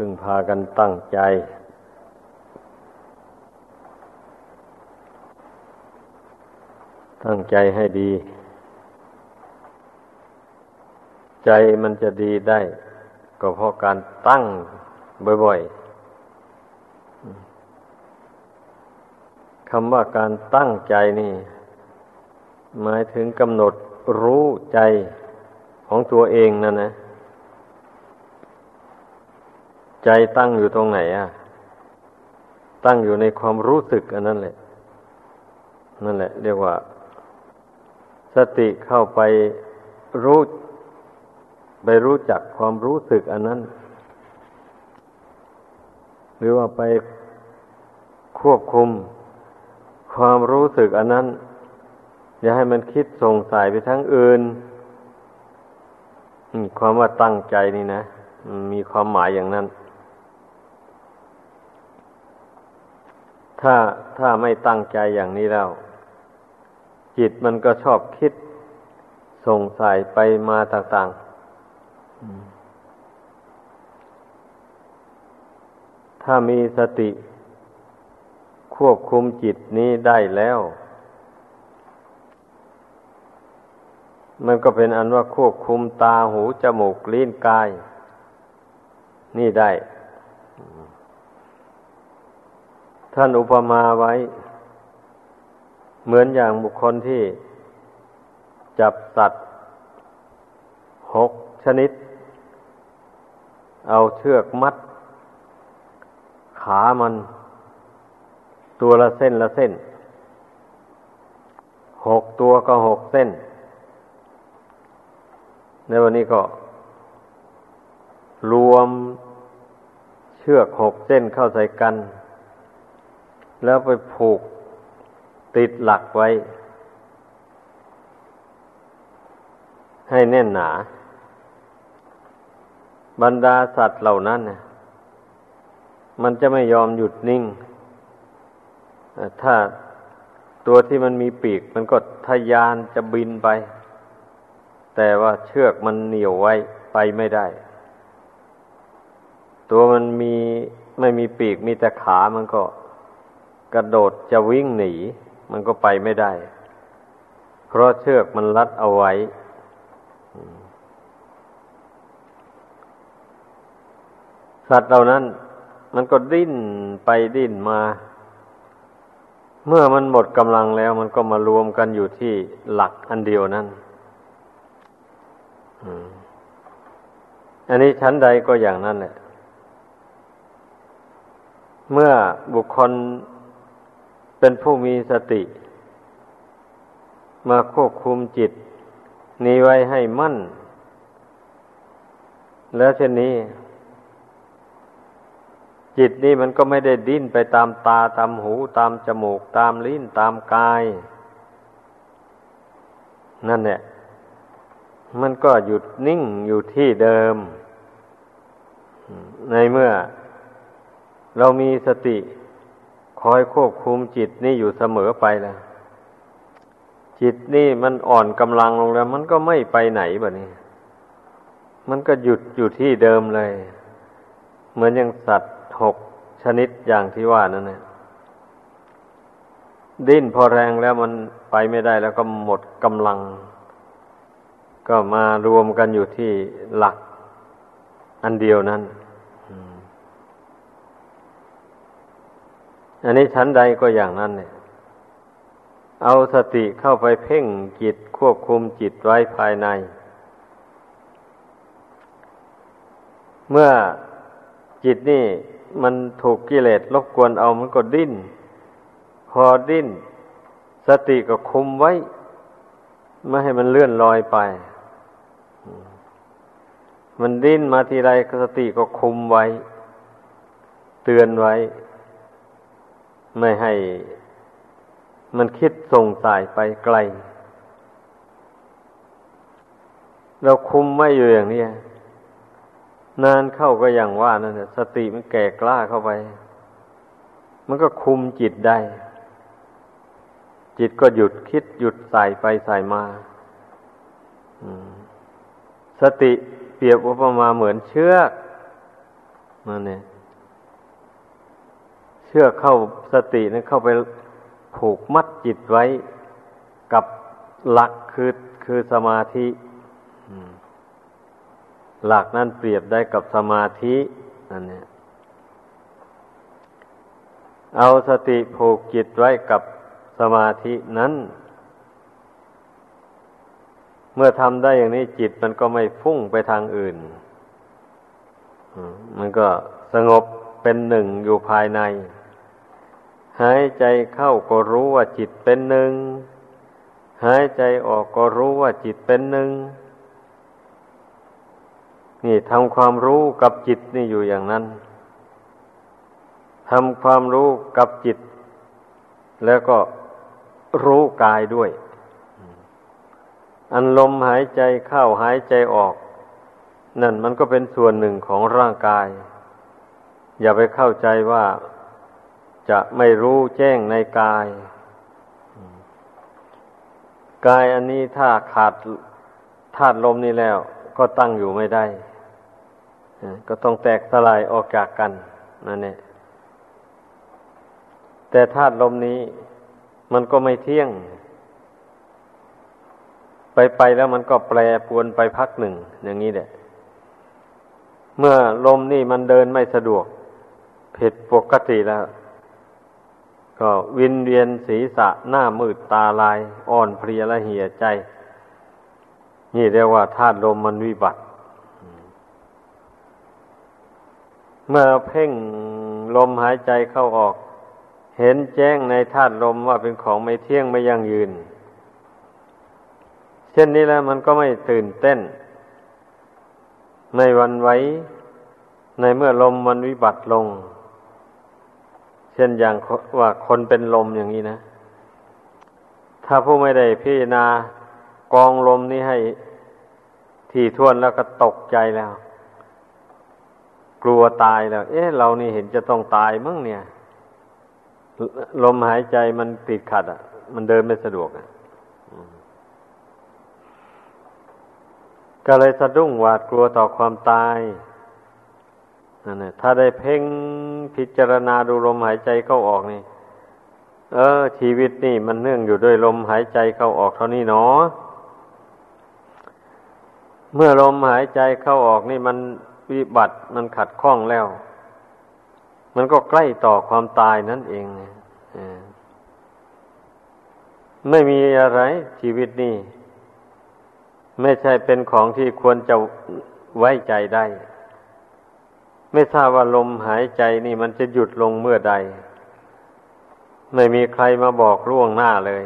พึ่งพากันตั้งใจ ตั้งใจให้ดี ใจมันจะดีได้ ก็เพราะการตั้งบ่อยๆคำว่าการตั้งใจนี่ หมายถึงกำหนดรู้ใจของตัวเองนั่นนะ ใจตั้งอยู่ตรงไหนอะ ตั้งอยู่ในความรู้สึกอันนั้นแหละ นั่นแหละ เรียกว่า สติเข้าไปรู้ไปรู้จักความรู้สึกอันนั้น หรือว่าไปควบคุมความรู้สึกอันนั้น อย่าให้มันคิดส่งสายไปทั้งอื่นความว่าตั้งใจนี่นะ มีความหมายอย่างนั้น ถ้าถ้าไม่ตั้งใจอย่างนี้แล้ว จิตมันก็ชอบคิดส่งสายไปมาต่างๆ ถ้ามีสติควบคุมจิตนี้ได้แล้ว มันก็เป็นอันว่าควบคุมตาหูจมูกลิ้นกาย นี่ได้ ท่านอุปมาไว้ เหมือนอย่างบุคคลที่จับสัตว์หกชนิด เอาเชือกมัด ขามัน ตัวละเส้นละเส้นหกตัวก็หกเส้น ในวันนี้ก็ รวมเชือกหกเส้นเข้าใส่กัน แล้วไปผูกติดหลักไว้ ให้แน่นหนา บรรดาสัตว์เหล่านั้นเนี่ยมันจะไม่ยอมหยุดนิ่ง ถ้าตัวที่มันมีปีก มันก็ทยานจะบินไป แต่ว่าเชือกมันเหนียวไว้ไปไม่ได้ ตัวมันมีไม่มีปีกมีแต่ขามันก็ กระโดดจะวิ่งหนี มันก็ไปไม่ได้ เพราะเชือกมันรัดเอาไว้ สัตว์เหล่านั้น มันก็ดิ้นไปดิ้นมา เมื่อมันหมดกำลังแล้ว มันก็มารวมกันอยู่ที่หลักอันเดียวนั้นอันนี้ชั้นใดก็อย่างนั้นแหละ เมื่อบุคคล เป็นผู้มีสติ มาควบคุมจิต นี้ไว้ให้มั่น แล้วเช่นนี้ จิตนี้มันก็ไม่ได้ดิ้นไปตามตาตามหูตามจมูก ตามลิ้นตามกาย นั่นแหละมันก็หยุดนิ่งอยู่ที่เดิม ในเมื่อเรามีสติ คอยควบคุมจิตนี่อยู่เสมอไปแล้วจิตนี่มันอ่อนกำลังลงแล้ว มันก็ไม่ไปไหนแบบนี้ มันก็หยุดอยู่ที่เดิมเลย เหมือนอย่างสัตว์หกชนิดอย่างที่ว่านั่นแหละดิ้นพอแรงแล้วมันไปไม่ได้แล้วก็หมดกำลัง ก็มารวมกันอยู่ที่หลัก อันเดียวนั้น อันนี้ชั้นใดก็อย่างนั้นเนี่ย เอาสติเข้าไปเพ่งจิตควบคุมจิตไว้ภายใน เมื่อจิตนี่มันถูกกิเลสรบกวนเอามันก็ดิ้น พอดิ้น สติก็คุมไว้ ไม่ให้มันเลื่อนลอยไป มันดิ้นมาทีไรสติก็คุมไว้ เตือนไว้ ไม่ให้มันคิดส่งสายไปไกล เราคุมไม่อยู่อย่างนี้นานเข้าก็อย่างว่านั่นแหละสติมันแก่กล้าเข้าไป มันก็คุมจิตได้ จิตก็หยุดคิดหยุดสายไปสายมาสติเปรียบอุปมาเหมือนเชือกนั่นเนี่ย เชื่อเข้าสตินั้นเข้าไปผูกมัดจิตไว้กับหลักคือคือสมาธิหลักนั้นเปรียบได้กับสมาธินั่นเนี่ยเอาสติผูกจิตไว้กับสมาธินั้น เมื่อทำได้อย่างนี้จิตมันก็ไม่ฟุ้งไปทางอื่น มันก็สงบเป็นหนึ่งอยู่ภายใน หายใจเข้าก็รู้ว่าจิตเป็นหนึ่ง หายใจออกก็รู้ว่าจิตเป็นหนึ่ง นี่ทำความรู้กับจิตนี่อยู่อย่างนั้นทำความรู้กับจิต แล้วก็รู้กายด้วย อันลมหายใจเข้าหายใจออก นั่นมันก็เป็นส่วนหนึ่งของร่างกาย อย่าไปเข้าใจว่า จะไม่รู้แจ้งในกาย กายอันนี้ถ้าขาดธาตุลมนี่แล้ว ก็ตั้งอยู่ไม่ได้ ก็ต้องแตกสลายออกจากกันนั่นเองแต่ธาตุลมนี้มันก็ไม่เที่ยง ไปไปแล้วมันก็แปรปวนไปพักหนึ่ง อย่างนี้แหละ เมื่อลมนี่มันเดินไม่สะดวก ผิดปกติแล้ว ก็วินเวียนศีรษะหน้ามืดตาลาย อ่อนเพลียและเหี่ยใจ นี่เรียกว่าธาตุลมมันวิบัติ เมื่อเพ่งลมหายใจเข้าออก เห็นแจ้งในธาตุลมว่าเป็นของไม่เที่ยงไม่ยั่งยืน เช่นนี้แล้วมันก็ไม่ตื่นเต้นไม่วันไหวในเมื่อลมมันวิบัติลง ช่นอย่างว่าคนเป็นลมอย่างนี้นะ ถ้าผู้ไม่ได้พิจารณากองลมนี้ให้ที่ทวนแล้วก็ตกใจแล้ว กลัวตายแล้ว เอ๊ะ เรานี่เห็นจะต้องตายมั้งเนี่ย ลมหายใจมันติดขัด อะ มันเดินไม่สะดวกอะก็เลยสะดุ้งหวาดกลัวต่อความตาย นั่นแหละถ้าได้เพ่งพิจารณาดูลมหายใจเข้าออกนี่ เออ ชีวิตนี่มันเนื่องอยู่ด้วยลมหายใจเข้าออกเท่านี้เนาะเมื่อลมหายใจเข้าออกนี่มันวิบัติมันขัดข้องแล้ว มันก็ใกล้ต่อความตายนั่นเองไม่มีอะไร ชีวิตนี้ไม่ใช่เป็นของที่ควรจะไว้ใจได้ ไม่ทราบว่าลมหายใจนี่มันจะหยุดลงเมื่อใด ไม่มีใครมาบอกล่วงหน้าเลย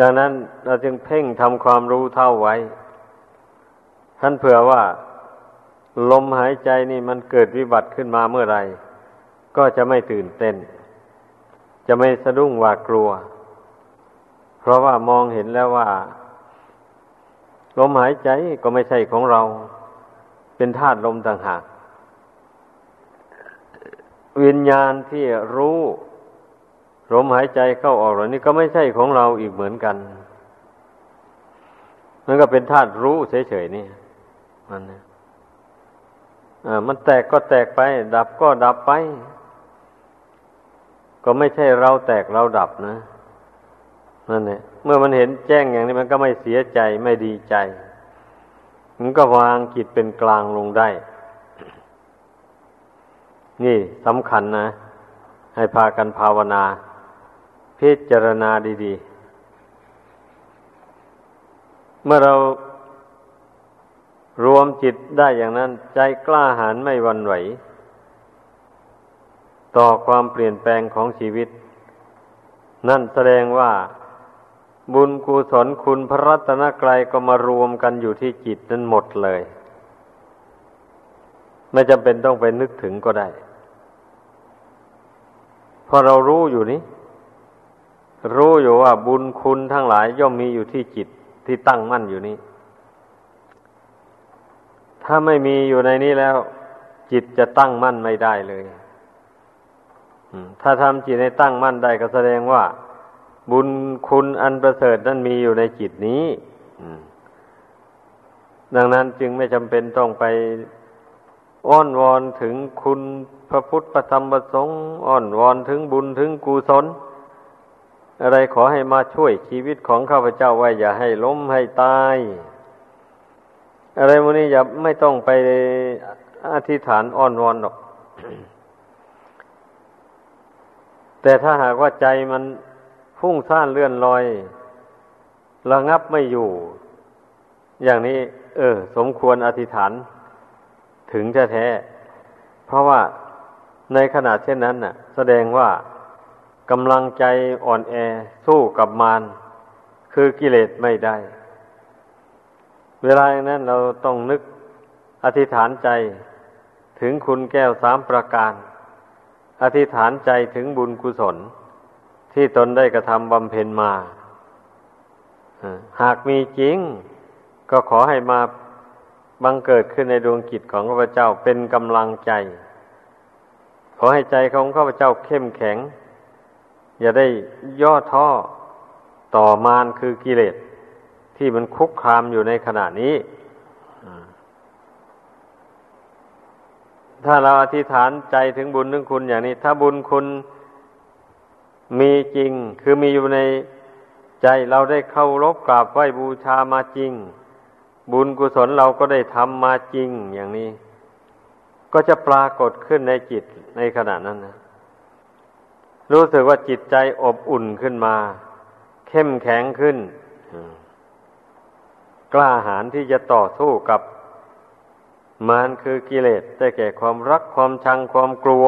ดังนั้นเราจึงเพ่งทำความรู้เท่าไว้ ท่านเผื่อว่า ลมหายใจนี่มันเกิดวิบัติขึ้นมาเมื่อไรก็จะไม่ตื่นเต้น จะไม่สะดุ้งหวาดกลัว เพราะว่ามองเห็นแล้วว่า ลมหายใจก็ไม่ใช่ของเรา เป็นธาตุลมต่างหากวิญญาณที่รู้ลมหายใจเข้าออกเหล่านี้ก็ไม่ใช่ของเราอีกเหมือนกันมันก็เป็นธาตุรู้เฉยๆนี่มันนะมันแตกก็แตกไป ดับก็ดับไป ก็ไม่ใช่เราแตกเราดับนะ นั่นแหละเมื่อมันเห็นแจ้งอย่างนี้มันก็ไม่เสียใจไม่ดีใจ มันก็วางจิตเป็นกลางลงได้ นี่สำคัญนะ ให้พากันภาวนา พิจารณาดีๆ เมื่อเรารวมจิตได้อย่างนั้น ใจกล้าหาญไม่วันไหว ต่อความเปลี่ยนแปลงของชีวิต นั่นแสดงว่า บุญกุศลคุณพระรัตนกรัยก็มารวมกันอยู่ที่จิตนั้นหมดเลย ไม่จำเป็นต้องไปนึกถึงก็ได้เพราะเรารู้อยู่นี้ รู้อยู่ว่าบุญคุณทั้งหลายย่อมมีอยู่ที่จิตที่ตั้งมั่นอยู่นี้ ถ้าไม่มีอยู่ในนี้แล้ว จิตจะตั้งมั่นไม่ได้เลยถ้าทำจิตให้ตั้งมั่นได้ก็แสดงว่า บุญคุณอันประเสริฐนั้นมีอยู่ในจิตนี้ดังนั้นจึงไม่จำเป็นต้องไปอ้อนวอนถึงคุณพระพุทธพระธรรมพระสงฆ์อ้อนวอนถึงบุญถึงกุศลอะไรขอให้มาช่วยชีวิตของข้าพเจ้าไว้อย่าให้ล้มให้ตาย อะไรพวกนี้อย่าไม่ต้องไปอธิษฐานอ้อนวอนหรอก แต่ถ้าหากว่าใจมัน พุ่งซ่านเลื่อนลอย ระงับไม่อยู่ อย่างนี้ เออ สมควรอธิษฐาน ถึงแท้ๆเพราะว่าในขณะเช่นนั้นน่ะ แสดงว่ากำลังใจอ่อนแอสู้กับมารคือกิเลสไม่ได้ เวลาอย่างนั้นเราต้องนึกอธิษฐานใจถึงคุณแก้วสามประการ อธิษฐานใจถึงบุญกุศล ที่ตนได้กระทำบำเพ็ญมา หากมีจริง ก็ขอให้มาบังเกิดขึ้นในดวงกิจของข้าพเจ้าเป็นกำลังใจ ขอให้ใจของข้าพเจ้าเข้มแข็ง อย่าได้ย่อท้อต่อมารคือกิเลสที่มันคุกคามอยู่ในขณะนี้ถ้าเราอธิษฐานใจถึงบุญถึงคุณอย่างนี้ ถ้าบุญคุณ มีจริง คือมีอยู่ในใจเราได้เข้ารบกราบไหว้บูชามาจริง บุญกุศลเราก็ได้ทำมาจริงอย่างนี้ ก็จะปรากฏขึ้นในจิตในขณะนั้นนะรู้สึกว่าจิตใจอบอุ่นขึ้นมา เข้มแข็งขึ้น กล้าหาญที่จะต่อสู้กับมารคือกิเลสได้แก่ความรักความชังความกลัว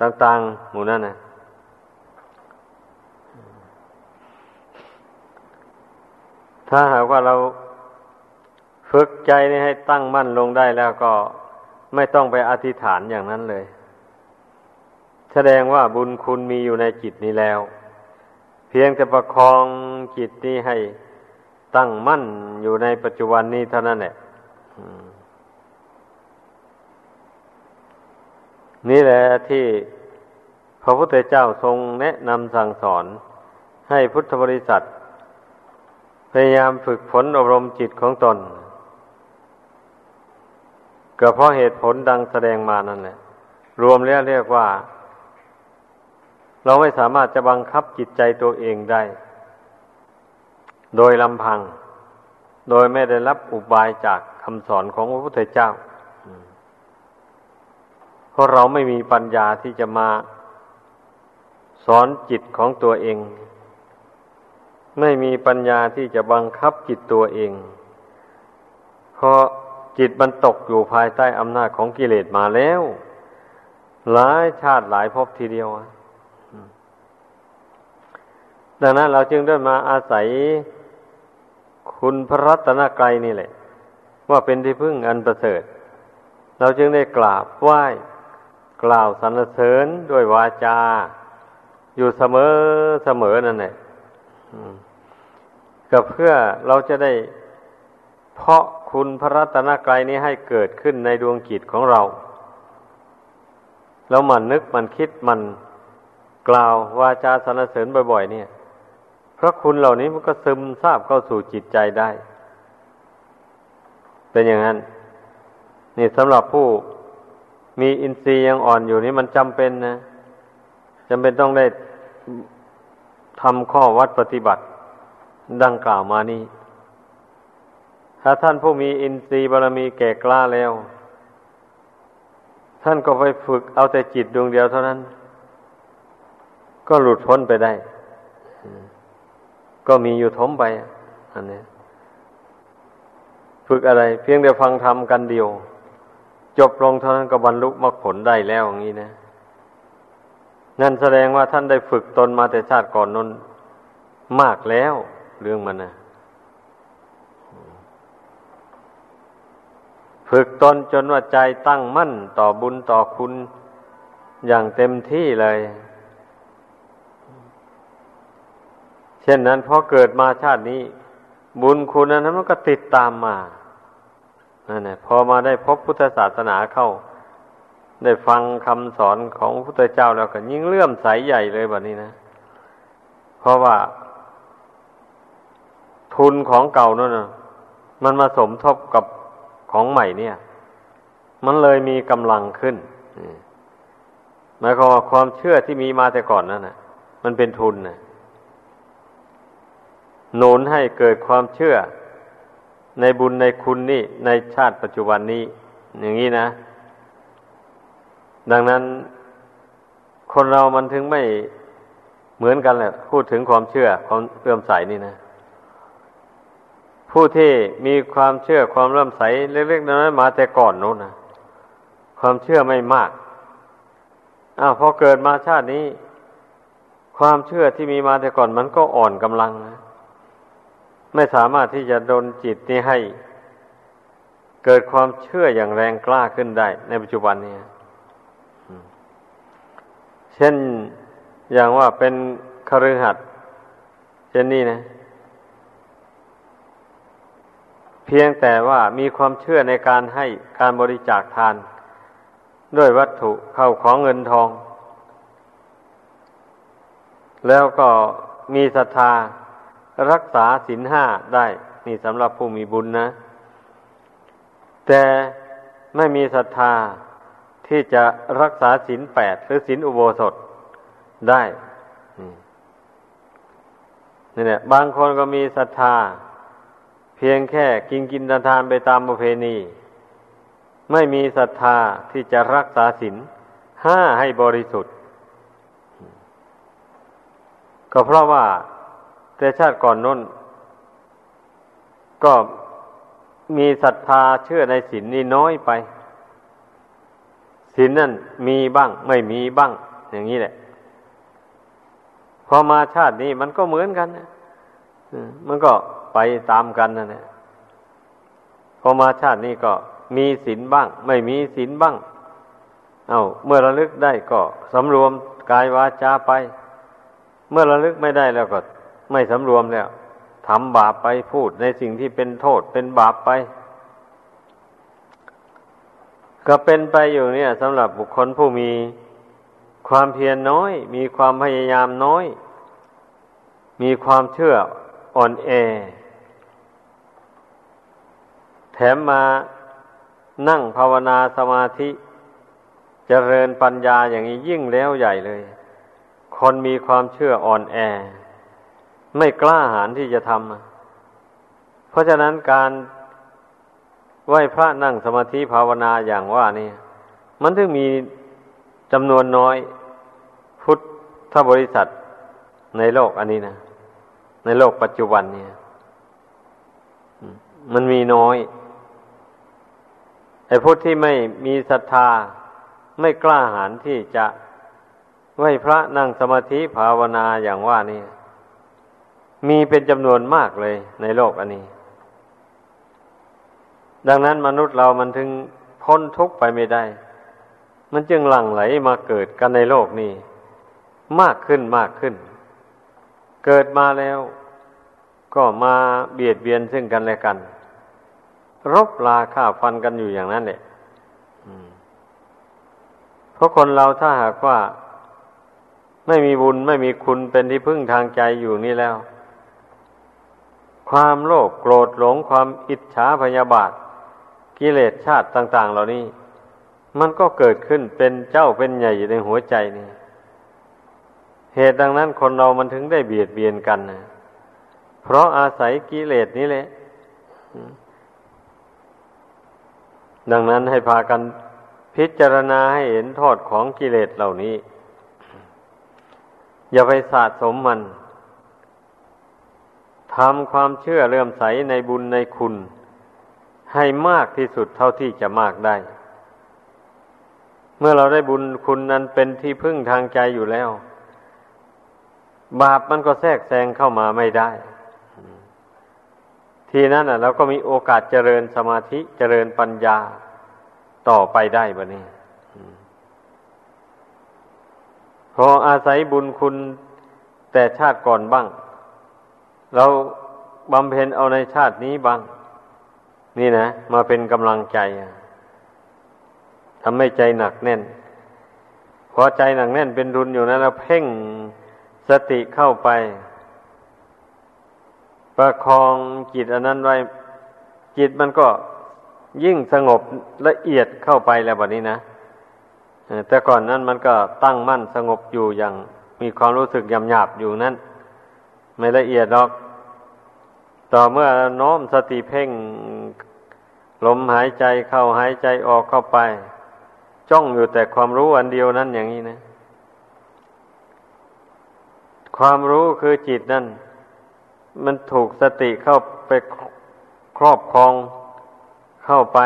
ต่างๆหมู่นั้นนะ ถ้าหากว่าเราฝึกใจนี่ให้ตั้งมั่นลงได้แล้วก็ไม่ต้องไปอธิษฐานอย่างนั้นเลย แสดงว่าบุญคุณมีอยู่ในจิตนี้แล้ว เพียงแต่ประคองจิตนี้ให้ตั้งมั่นอยู่ในปัจจุบันนี้เท่านั้นแหละนี่แหละที่พระพุทธเจ้าทรงแนะนำสั่งสอนให้พุทธบริษัท ยายามฝึกฝนอบรมจิตของตน ก็เพราะเหตุผลดังแสดงมานั่นแหละ รวมแล้วเรียกว่า เราไม่สามารถจะบังคับจิตใจตัวเองได้ โดยลำพัง โดยไม่ได้รับอุบายจากคำสอนของพระพุทธเจ้า เพราะเราไม่มีปัญญาที่จะมา สอนจิตของตัวเอง ไม่มีปัญญาที่จะบังคับจิตตัวเอง เพราะจิตมันตกอยู่ภายใต้อำนาจของกิเลสมาแล้ว หลายชาติหลายภพทีเดียวดังนั้นเราจึงได้มาอาศัยคุณพระรัตนกรัยนี่แหละ ว่าเป็นที่พึ่งอันประเสริฐ เราจึงได้กราบไหว้กล่าวสรรเสริญด้วยวาจา อยู่เสมอเสมอนั่นแหละ ก็เพื่อเราจะได้เพาะคุณพระรัตนกรัยนี้ให้เกิดขึ้นในดวงจิตของเรา แล้วมันนึกมันคิดมันกล่าววาจาสรรเสริญบ่อย ๆ เนี่ยพระคุณเหล่านี้มันก็ซึมซาบเข้าสู่จิตใจได้ เป็นอย่างนั้น นี่สำหรับผู้มีอินทรีย์ยังอ่อนอยู่นี่มันจำเป็นนะจำเป็นต้องได้ทำข้อวัดปฏิบัติ ดังกล่าวมานี้ ถ้าท่านผู้มีอินทรีย์บารมีแก่กล้าแล้ว ท่านก็ไปฝึกเอาแต่จิตดวงเดียวเท่านั้น ก็หลุดพ้นไปได้ ก็มีอยู่ทมไป อันนี้ฝึกอะไร เพียงแต่ฟังธรรมกันเดียว จบลงเท่านั้นก็บรรลุมรรคผลได้แล้วอย่างนี้นะนั่นแสดงว่าท่านได้ฝึกตนมาแต่ชาติก่อนนนมากแล้ว เรื่องมันนะฝึกตนจนว่าใจตั้งมั่นต่อบุญต่อคุณอย่างเต็มที่เลย เช่นนั้นพอเกิดมาชาตินี้ บุญคุณนั้นมันก็ติดตามมานั่นแหละพอมาได้พบพุทธศาสนาเข้า ได้ฟังคำสอนของพระพุทธเจ้าแล้วก็ยิ่งเลื่อมใสใหญ่เลยแบบนี้นะ เพราะว่า ทุนของเก่านั่นนะมันมาสมทบกับของใหม่เนี่ย มันเลยมีกำลังขึ้นหมายความว่าความเชื่อที่มีมาแต่ก่อนนั่นนะมันเป็นทุนนะหนุนให้เกิดความเชื่อ ในบุญในคุณนี่ ในชาติปัจจุบันนี้ อย่างนี้นะ ดังนั้น คนเรามันถึงไม่เหมือนกันแหละ พูดถึงความเชื่อความเลื่อมใสนี่นะ ผู้ที่มีความเชื่อความเลื่มใสเล็กๆน้อยๆมาแต่ก่อนนู้นนะความเชื่อไม่มากอ้าวพอเกิดมาชาตินี้ ความเชื่อที่มีมาแต่ก่อนมันก็อ่อนกำลังนะไม่สามารถที่จะดนจิตนี้ให้ เกิดความเชื่ออย่างแรงกล้าขึ้นได้ ในปัจจุบันนี้เช่นอย่างว่าเป็นคฤหัสถ์เช่นนี้นะ เพียงแต่ว่ามีความเชื่อในการให้การบริจาคทาน ด้วยวัตถุเข้าของเงินทอง แล้วก็มีศรัทธารักษาศีลห้าได้ นี่สำหรับผู้มีบุญนะ แต่ไม่มีศรัทธาที่จะรักษาศีลแปดหรือศีลอุโบสถได้นี่แหละบางคนก็มีศรัทธา เพียงแค่กินกินทานทานไปตามประเพณี ไม่มีศรัทธาที่จะรักษาศีลห้าให้บริสุทธิ์ ก็เพราะว่าแต่ชาติก่อนน้น ก็มีศรัทธาเชื่อในศีลนนี่น้อยไปศีลนนั่นมีบ้าง ไม่มีบ้าง อย่างนี้แหละ พอมาชาตินี้มันก็เหมือนกันนะมันก็ ไปตามกันนั่นแหละพอมาชาตินี้ก็มีศีลบ้าง ไม่มีศีลบ้าง เอาเมื่อระลึกได้ก็สำรวมกายวาจาไป เมื่อระลึกไม่ได้แล้วก็ไม่สำรวมแล้วทำบาปไปพูดในสิ่งที่เป็นโทษเป็นบาปไป ก็เป็นไปอยู่เนี่ยสำหรับบุคคลผู้มีความเพียรน้อย มีความพยายามน้อย มีความเชื่ออ่อนแอ แถมมานั่งภาวนาสมาธิจเจริญปัญญาอย่างนี้ยิ่งแล้วใหญ่เลย คนมีความเชื่ออ่อนแอ ไม่กล้าหาญที่จะทำเพราะฉะนั้นการไหว้พระนั่งสมาธิภาวนาอย่างว่านี่มันถึงมีจำนวนน้อย พุทธบริษัทในโลกอันนี้นะ ในโลกปัจจุบันเนี่ยมันมีน้อย ไอ้พุทธที่ไม่มีศรัทธาไม่กล้าหาญที่จะไหวพระนั่งสมาธิภาวนาอย่างว่านี่มีเป็นจำนวนมากเลยในโลกอันนี้ ดังนั้นมนุษย์เรามันถึงพ้นทุกข์ไปไม่ได้ มันจึงหลั่งไหลมาเกิดกันในโลกนี้ มากขึ้นมากขึ้น เกิดมาแล้ว ก็มาเบียดเบียนซึ่งกันและกัน รบลาฆ่าฟันกันอยู่อย่างนั้นแหละเพราะคนเราถ้าหากว่า ไม่มีบุญไม่มีคุณเป็นที่พึ่งทางใจอยู่นี่แล้ว ความโลภโกรธหลงความอิจฉาพยาบาท กิเลสชาติต่าง ๆ เหล่านี้ มันก็เกิดขึ้นเป็นเจ้าเป็นใหญ่อยู่ในหัวใจนี่เหตุดังนั้นคนเรามันถึงได้เบียดเบียนกันนะเพราะอาศัยกิเลสนี้แหละ ดังนั้นให้พากันพิจารณาให้เห็นโทษของกิเลสเหล่านี้ อย่าไปสะสมมันทำความเชื่อเลื่อมใสในบุญในคุณ ให้มากที่สุดเท่าที่จะมากได้ เมื่อเราได้บุญคุณนั้นเป็นที่พึ่งทางใจอยู่แล้ว บาปมันก็แทรกแซงเข้ามาไม่ได้ ทีนั้นอะเราก็มีโอกาสเจริญสมาธิเจริญปัญญาต่อไปได้บะนี้พออาศัยบุญคุณแต่ชาติก่อนบ้าง เราบำเพ็ญเอาในชาตินี้บ้าง นี่นะ มาเป็นกำลังใจทำให้ใจหนักแน่น พอใจหนักแน่นเป็นรุนอยู่นั้นเราเพ่งสติเข้าไป ประคองจิตอันนั้นไว้ จิตมันก็ยิ่งสงบละเอียดเข้าไปแล้วแบบนี้นะแต่ก่อนนั้นมันก็ตั้งมั่นสงบอยู่อย่างมีความรู้สึกยำหยาบอยู่นั้น ไม่ละเอียดหรอก ต่อเมื่อน้อมสติเพ่งลมหายใจเข้าหายใจออกเข้าไป จ้องอยู่แต่ความรู้อันเดียวนั้นอย่างนี้นะ ความรู้คือจิตนั่น มันถูกสติเข้าไปครอบครองเข้าไป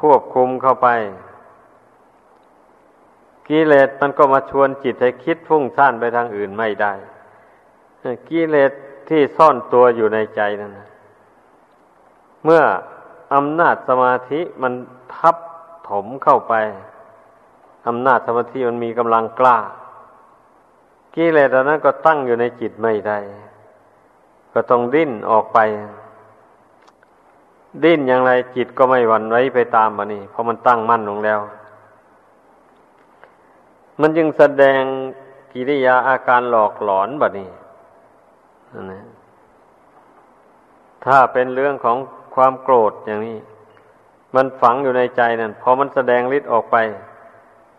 ควบคุมเข้าไป กิเลสมันก็มาชวนจิตให้คิดฟุ้งซ่านไปทางอื่นไม่ได้กิเลสที่ซ่อนตัวอยู่ในใจนั่นนะเมื่ออำนาจสมาธิมันทับถมเข้าไปอำนาจสมาธิมันมีกำลังกล้า กิเลสอันนั้นก็ตั้งอยู่ในจิตไม่ได้ ก็ต้องดิ้นออกไป ดิ้นอย่างไรจิตก็ไม่หวั่นไหวไปตามมันนี่เพราะมันตั้งมั่นลงแล้ว มันจึงแสดงกิริยาอาการหลอกหลอนแบบนี้นะถ้าเป็นเรื่องของความโกรธอย่างนี้ มันฝังอยู่ในใจนั่นพอมันแสดงฤทธิ์ออกไป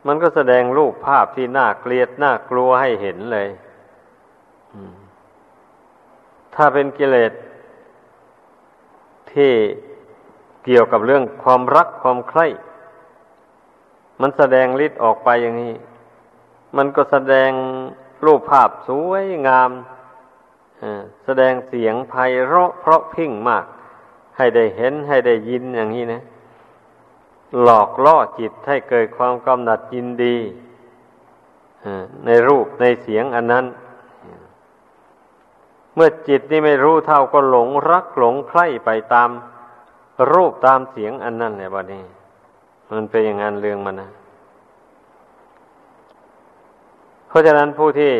มันก็แสดงรูปภาพที่น่าเกลียดน่ากลัวให้เห็นเลย ถ้าเป็นกิเลสที่เกี่ยวกับเรื่องความรักความใคร่มันแสดงฤทธิ์ออกไปอย่างนี้ มันก็แสดงรูปภาพสวยงามแสดงเสียงไพเราะเพราะพิ้งมาก ให้ได้เห็นให้ได้ยินอย่างนี้นะ หลอกล่อจิตให้เกิดความกำหนัดยินดีในรูปในเสียงอันนั้น เมื่อจิตนี่ไม่รู้เท่าก็หลงรักหลงใคร่ไปตามรูปตามเสียงอันนั้นแหละบัดนี้ มันเป็นอย่างนั้นเรื่องมันนะราะฉะนั้นผู้ที่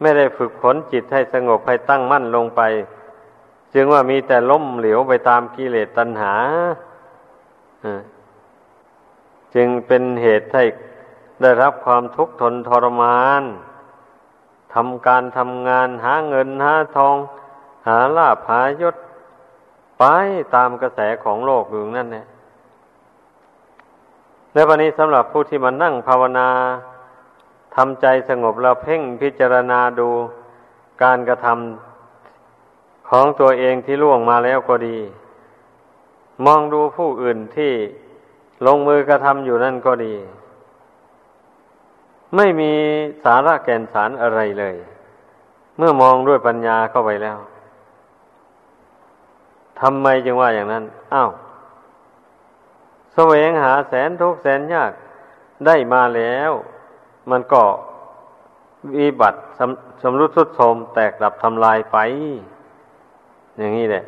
ไม่ได้ฝึกฝนจิตให้สงบให้ตั้งมั่นลงไป จึงว่ามีแต่ล้มเหลวไปตามกิเลสตัณหาจึงเป็นเหตุให้ได้รับความทุกข์ทนทรมาน ทำการทำงานหาเงินหาทอง หาลาภหายศไปตามกระแสของโลกอยู่นั่นแหละและวันนี้สำหรับผู้ที่มานั่งภาวนาทำใจสงบแล้วเพ่งพิจารณาดูการกระทำของตัวเองที่ล่วงมาแล้วก็ดี มองดูผู้อื่นที่ลงมือกระทำอยู่นั่นก็ดี ไม่มีสาระแก่นสารอะไรเลย เมื่อมองด้วยปัญญาเข้าไปแล้วทำไมจึงว่าอย่างนั้น อ้าวแสวงหาแสนทุกแสนยากได้มาแล้ว มันก็วิบัติสำสำรุดสุดโทมแตกดับทำลายไป อย่างนี้แหละ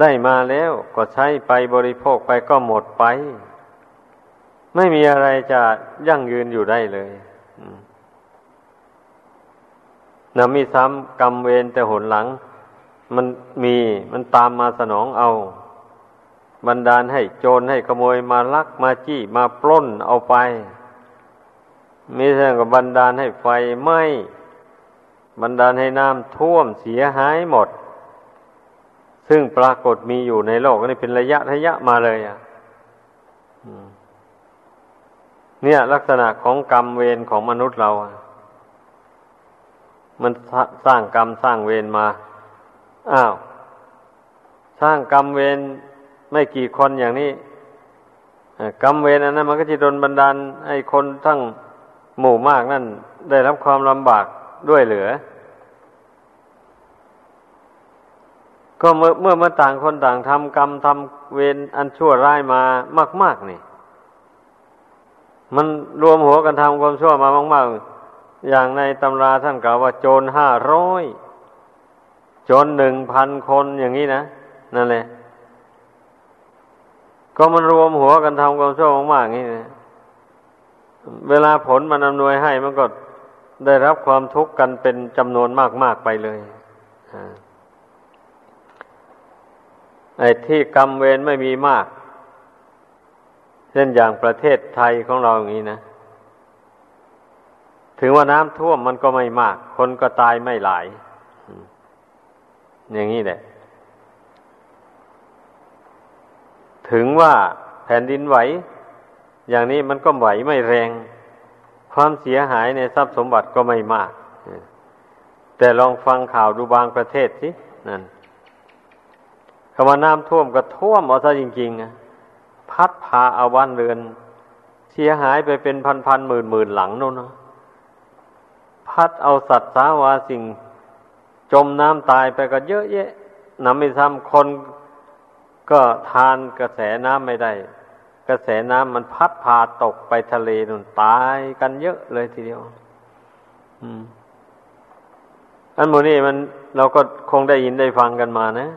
ได้มาแล้วก็ใช้ไปบริโภคไปก็หมดไป ไม่มีอะไรจะยั่งยืนอยู่ได้เลยนะมีซ้ำกรรมเวรแต่หนหลัง มันมีมันตามมาสนองเอา บันดาลให้โจรให้ขโมยมาลักมาจี้มาปล้นเอาไป มีเรื่องกับบันดาลให้ไฟไหม้บันดาลให้น้ำท่วมเสียหายหมด ซึ่งปรากฏมีอยู่ในโลกนี่เป็นระยะระยะมาเลยอะ เนี่ย ลักษณะของกรรมเวรของมนุษย์เรา มันสร้างกรรมสร้างเวรมา อ้าว สร้างกรรมเวรไม่กี่คนอย่างนี้กรรมเวรอันนั้นมันก็จะโดนบันดาลให้คนทั้งหมู่มากนั่น ได้รับความลำบากด้วยเหลือ ก็เมื่อเมื่อมาต่างคนต่างทำกรรมทำเวรอันชั่วร้ายมามาก ๆ นี่ มันรวมหัวกันทำความชั่วมามาก ๆ อย่างในตำราท่านกล่าวว่าโจรห้าร้อยโจรหนึ่งพันคนอย่างนี้นะนั่นแหละ ก็มันรวมหัวกันทำความชั่วมากๆอย่างนี้นะเวลาผลมันอำนวยให้มันก็ได้รับความทุกข์กันเป็นจำนวนมาก ๆ ไปเลยไอ้ที่กรรมเวรไม่มีมาก เช่นอย่างประเทศไทยของเราอย่างนี้นะ ถึงว่าน้ำท่วมมันก็ไม่มาก คนก็ตายไม่หลาย อย่างนี้แหละ ถึงว่าแผ่นดินไหว อย่างนี้มันก็ไหวไม่แรง ความเสียหายในทรัพย์สมบัติก็ไม่มาก แต่ลองฟังข่าวดูบางประเทศสินั่นคำว่าน้ำท่วมก็ท่วมเอาซะจริงๆนะ พัดพาเอาบ้านเรือน เสียหายไปเป็นพันพันหมื่นหมื่นหลังโน่นนะพัดเอาสัตว์สาวาสิ่ง จมน้ำตายไปก็เยอะแยะนำไม่ซ้ำคนก็ทานกระแสน้ำไม่ได้ กระแสน้ำมันพัดพาตกไปทะเลนุ่นตายกันเยอะเลยทีเดียว อืม อันโมนี่มันเราก็คงได้ยินได้ฟังกันมานะ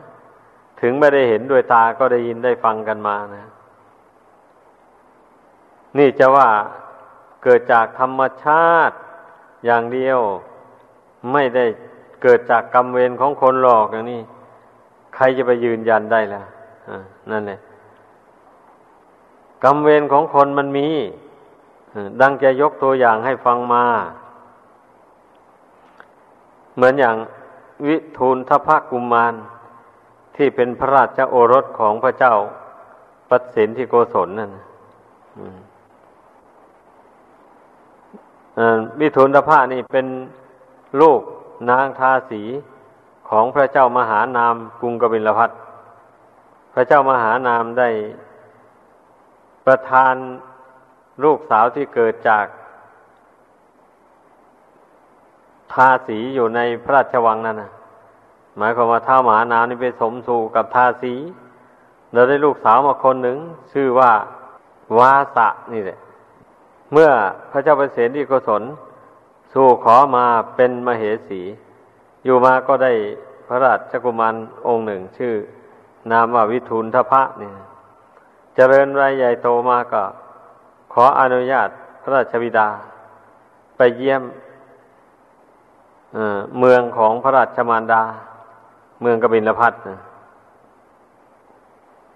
ถึงไม่ได้เห็นด้วยตาก็ได้ยินได้ฟังกันมานะ นี่จะว่าเกิดจากธรรมชาติอย่างเดียว ไม่ได้เกิดจากกรรมเวรของคนหลอกอย่างนี้ ใครจะไปยืนยันได้ล่ะนั่นแหละกรรมเวรของคนมันมีดังจะยกตัวอย่างให้ฟังมา เหมือนอย่างวิทูลทพกุมมาร ที่เป็นพระราชโอรสของพระเจ้าปัสสินที่โกศลนั่น วิทูลทพะนี่เป็นลูกนางทาสีของพระเจ้ามหานามกรุงกบิลพัทพระเจ้ามหานามได้ประทานลูกสาวที่เกิดจาก ทาสีอยู่ในพระราชวังนั่นนะหมายความว่าท้ามหานามนี่ไปสมสู่กับทาสีเราได้ลูกสาวมาคนหนึ่ง ชื่อว่าวาสะนี่แหละ เมื่อพระเจ้าเปรตที่กศล สู่ขอมาเป็นมเหสี อยู่มาก็ได้พระราชกุมารองค์หนึ่งชื่อ นามว่าวิทูลทพะเนี่ย เจริญวัยใหญ่โตมาก็ ขออนุญาตพระราชบิดา ไปเยี่ยมเมืองของพระราชมารดา เมืองกบินลพัทนะ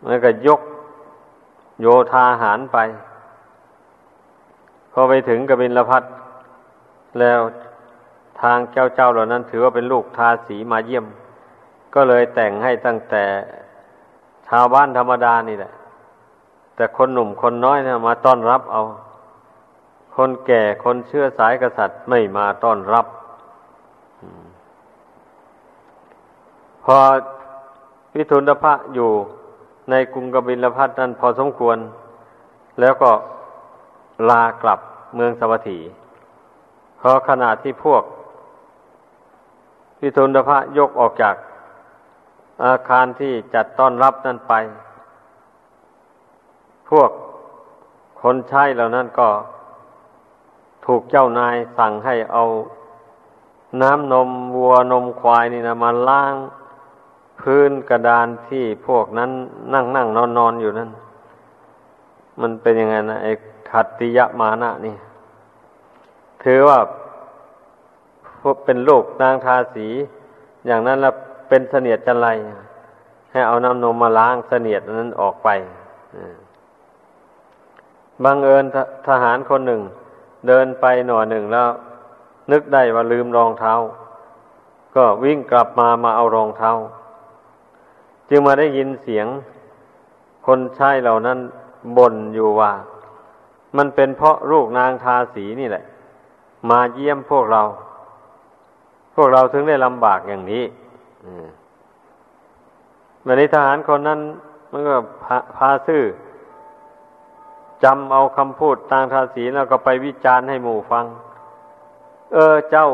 แล้วก็ยกโยธาหารไป พอไปถึงกบินลพัทแล้วทางเจ้าเจ้าเหล่านั้น ถือว่าเป็นลูกทาสีมาเยี่ยม ก็เลยแต่งให้ตั้งแต่ชาวบ้านธรรมดานี่แหละ แต่คนหนุ่มคนน้อยนะมาต้อนรับเอา คนแก่คนเชื่อสายกษัตริย์ไม่มาต้อนรับพอพิทุนพระอยู่ในกรุงกบิลพัทนั้นพอสมควร แล้วก็ ลากลับเมืองสวัสดีพอขณะที่พวกพิทุนพระยกออกจากอาคารที่จัดต้อนรับนั่นไป พวกคนใช้เหล่านั้นก็ถูกเจ้านายสั่งให้เอาน้ำนมวัวนมควายนี่นะมาล้าง พื้นกระดานที่พวกนั้นนั่งนั่งนอนนอนอยู่นั่น มันเป็นยังไงนะไอ้ ขัตติยมานะนี่ ถือว่าพวกเป็นลูกนางทาสี อย่างนั้นแล้วเป็นเสนียดจันไรให้เอาน้ำนมมาล้างเสนียดนั้นออกไปบังเอิญทหารคนหนึ่ง เดินไปหน่อหนึ่งแล้ว นึกได้ว่าลืมรองเท้า ก็วิ่งกลับมามาเอารองเท้า จึงมาได้ยินเสียงคนใช้เหล่านั้นบ่นอยู่ว่า มันเป็นเพราะลูกนางทาสีนี่แหละ มาเยี่ยมพวกเรา พวกเราถึงได้ลำบากอย่างนี้วันนี้ทหารคนนั้นมันก็พาพาซื่อจำเอาคำพูดทางทาสีแล้วก็ไปวิจารณ์ให้หมู่ฟัง เออเจ้า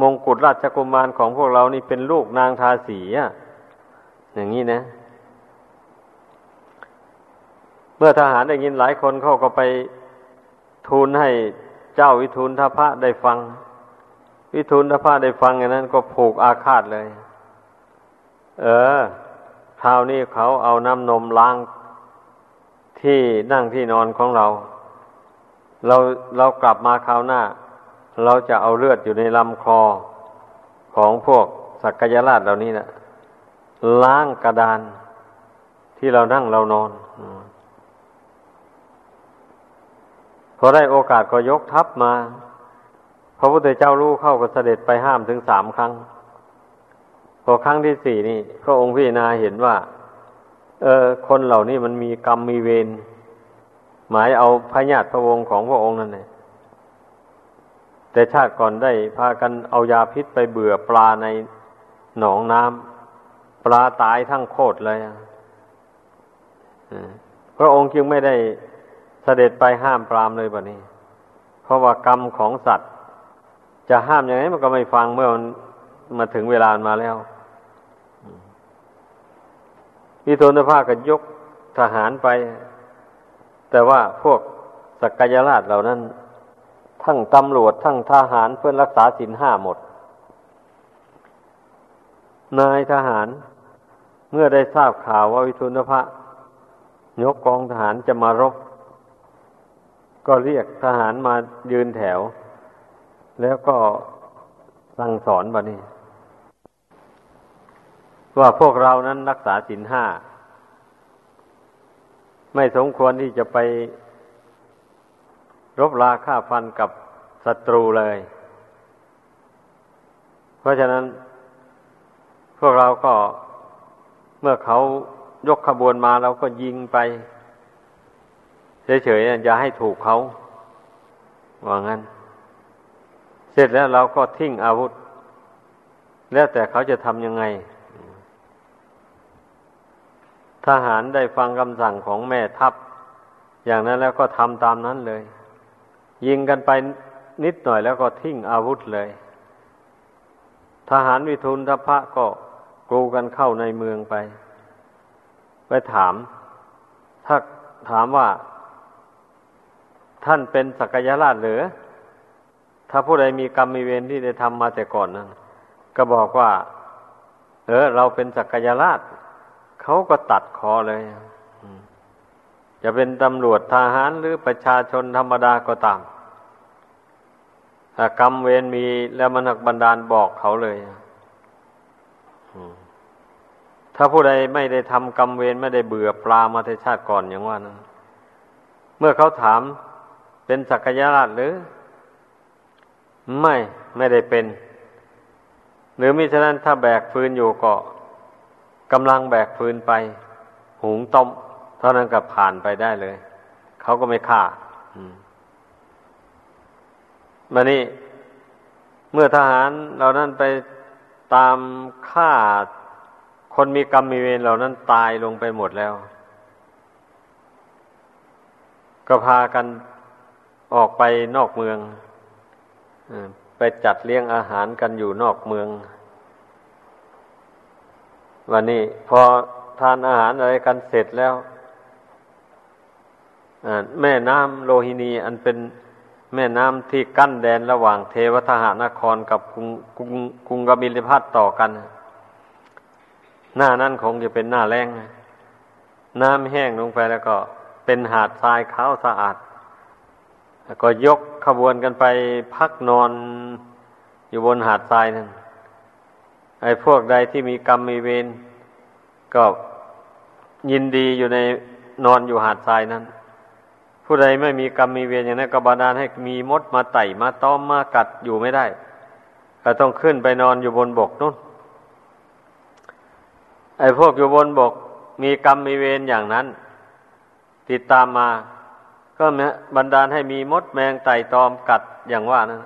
มงกุฎราชกุมารของพวกเรานี่เป็นลูกนางทาสีอะอย่างนี้นะ เมื่อทหารได้ยินหลายคนเขาก็ไปทูลให้เจ้าวิทูลทพะได้ฟัง วิทูลทพระได้ฟังอย่างนั้นก็ผูกอาฆาตเลย เออคราวนี้เขาเอาน้ำนมล้างที่นั่งที่นอนของเรา เราเรากลับมาคราวหน้า เราจะเอาเลือดอยู่ในลำคอของพวกสักยราชเหล่านี้นะล้างกระดานที่เรานั่งเรานอน พอได้โอกาสก็ยกทัพมา พระพุทธเจ้ารู้เข้าก็เสด็จไปห้ามถึงสามครั้ง พอครั้งที่สี่นี่ พระองค์พิจารณาเห็นว่า เออ คนเหล่านี้มันมีกรรมมีเวรหมายเอาพญาติพระวงศ์ของพระองค์นั่นเองแต่ชาติก่อนได้พากันเอายาพิษไปเบื่อปลาในหนองน้ำปลาตายทั้งโคตรเลยพระองค์จึงไม่ได้ เสด็จไปห้ามปรามเลยแบบนี้ เพราะว่ากรรมของสัตว์ จะห้ามยังไงมันก็ไม่ฟังเมื่อมันมาถึงเวลามาแล้ววิทุนภาคก็ยกทหารไป แต่ว่าพวกสักยราชเหล่านั้น ทั้งตำรวจทั้งทหารเพื่อนรักษาศีลห้าหมด นายทหารเมื่อได้ทราบข่าวว่าวิทุนพระยกกองทหารจะมารบ ก็เรียกทหารมายืนแถว แล้วก็สั่งสอนบะนี้ว่าพวกเรานั้นรักษาศีลห้า ไม่สมควรที่จะไปรบราฆ่าฟันกับศัตรูเลย เพราะฉะนั้น พวกเราก็เมื่อเขายกขบวนมาเราก็ยิงไป เฉยๆอย่าให้ถูกเขาว่างั้น เสร็จแล้วเราก็ทิ้งอาวุธ แล้วแต่เขาจะทำยังไง ทหารได้ฟังคำสั่งของแม่ทัพ อย่างนั้นแล้วก็ทำตามนั้นเลย ยิงกันไปนิดหน่อยแล้วก็ทิ้งอาวุธเลย ทหารวิทุนทพะก็กลูกันเข้าในเมืองไป ไปถาม ถ้าถามว่า ท่านเป็นสักยราชหรือ ถ้าผู้ใดมีกรรมมีเวรที่ได้ทำมาแต่ก่อนนั้นก็บอกว่า เออ เราเป็นสักยราชเขาก็ตัดคอเลยจะเป็นตำรวจทหารหรือประชาชนธรรมดาก็ตามถ้ากรรมเวรมีแล้วมันหักบันดาลบอกเขาเลยถ้าผู้ใดไม่ได้ทำกรรมเวรไม่ได้เบื่อปลามาในชาติก่อนอย่างว่านั้นเมื่อเขาถาม เป็นสักยราชหรือ ไม่ไม่ได้เป็น หรือมิฉะนั้นถ้าแบกฟืนอยู่ก็กำลังแบกฟืนไป หุงต้ม เท่านั้นกับผ่านไปได้เลย เขาก็ไม่ฆ่ามานี่ เมื่อทหารเหล่านั้นไปตามฆ่าคนมีกรรมมีเวรเหล่านั้นตายลงไปหมดแล้ว ก็พากัน ออกไปนอกเมืองไปจัดเลี้ยงอาหารกันอยู่นอกเมือง วันนี้พอทานอาหารอะไรกันเสร็จแล้วแม่น้ำโลหินีอันเป็นแม่น้ำที่กั้นแดนระหว่างเทวทหานครกับกรุงกรุงกรุงกบิลพัทต่อกัน หน้านั้นคงจะเป็นหน้าแรงน้ำแห้งลงไปแล้วก็เป็นหาดทรายขาวสะอาด แล้วก็ยกขบวนกันไปพักนอนอยู่บนหาดทรายนั่นไอ้พวกใดที่มีกรรมมีเวรก็ยินดีอยู่ในนอนอยู่หาดทรายนั้น ผู้ใดไม่มีกรรมมีเวรอย่างนั้นก็บาดาลให้มีมดมาไต่มาต้อมมากัดอยู่ไม่ได้ก็ต้องขึ้นไปนอนอยู่บนบกนู่นไอ้พวกอยู่บนบก มีกรรมมีเวรอย่างนั้น ติดตามมา ก็บันดาลให้มีมดแมงไต่ตอมกัดอย่างว่านั้น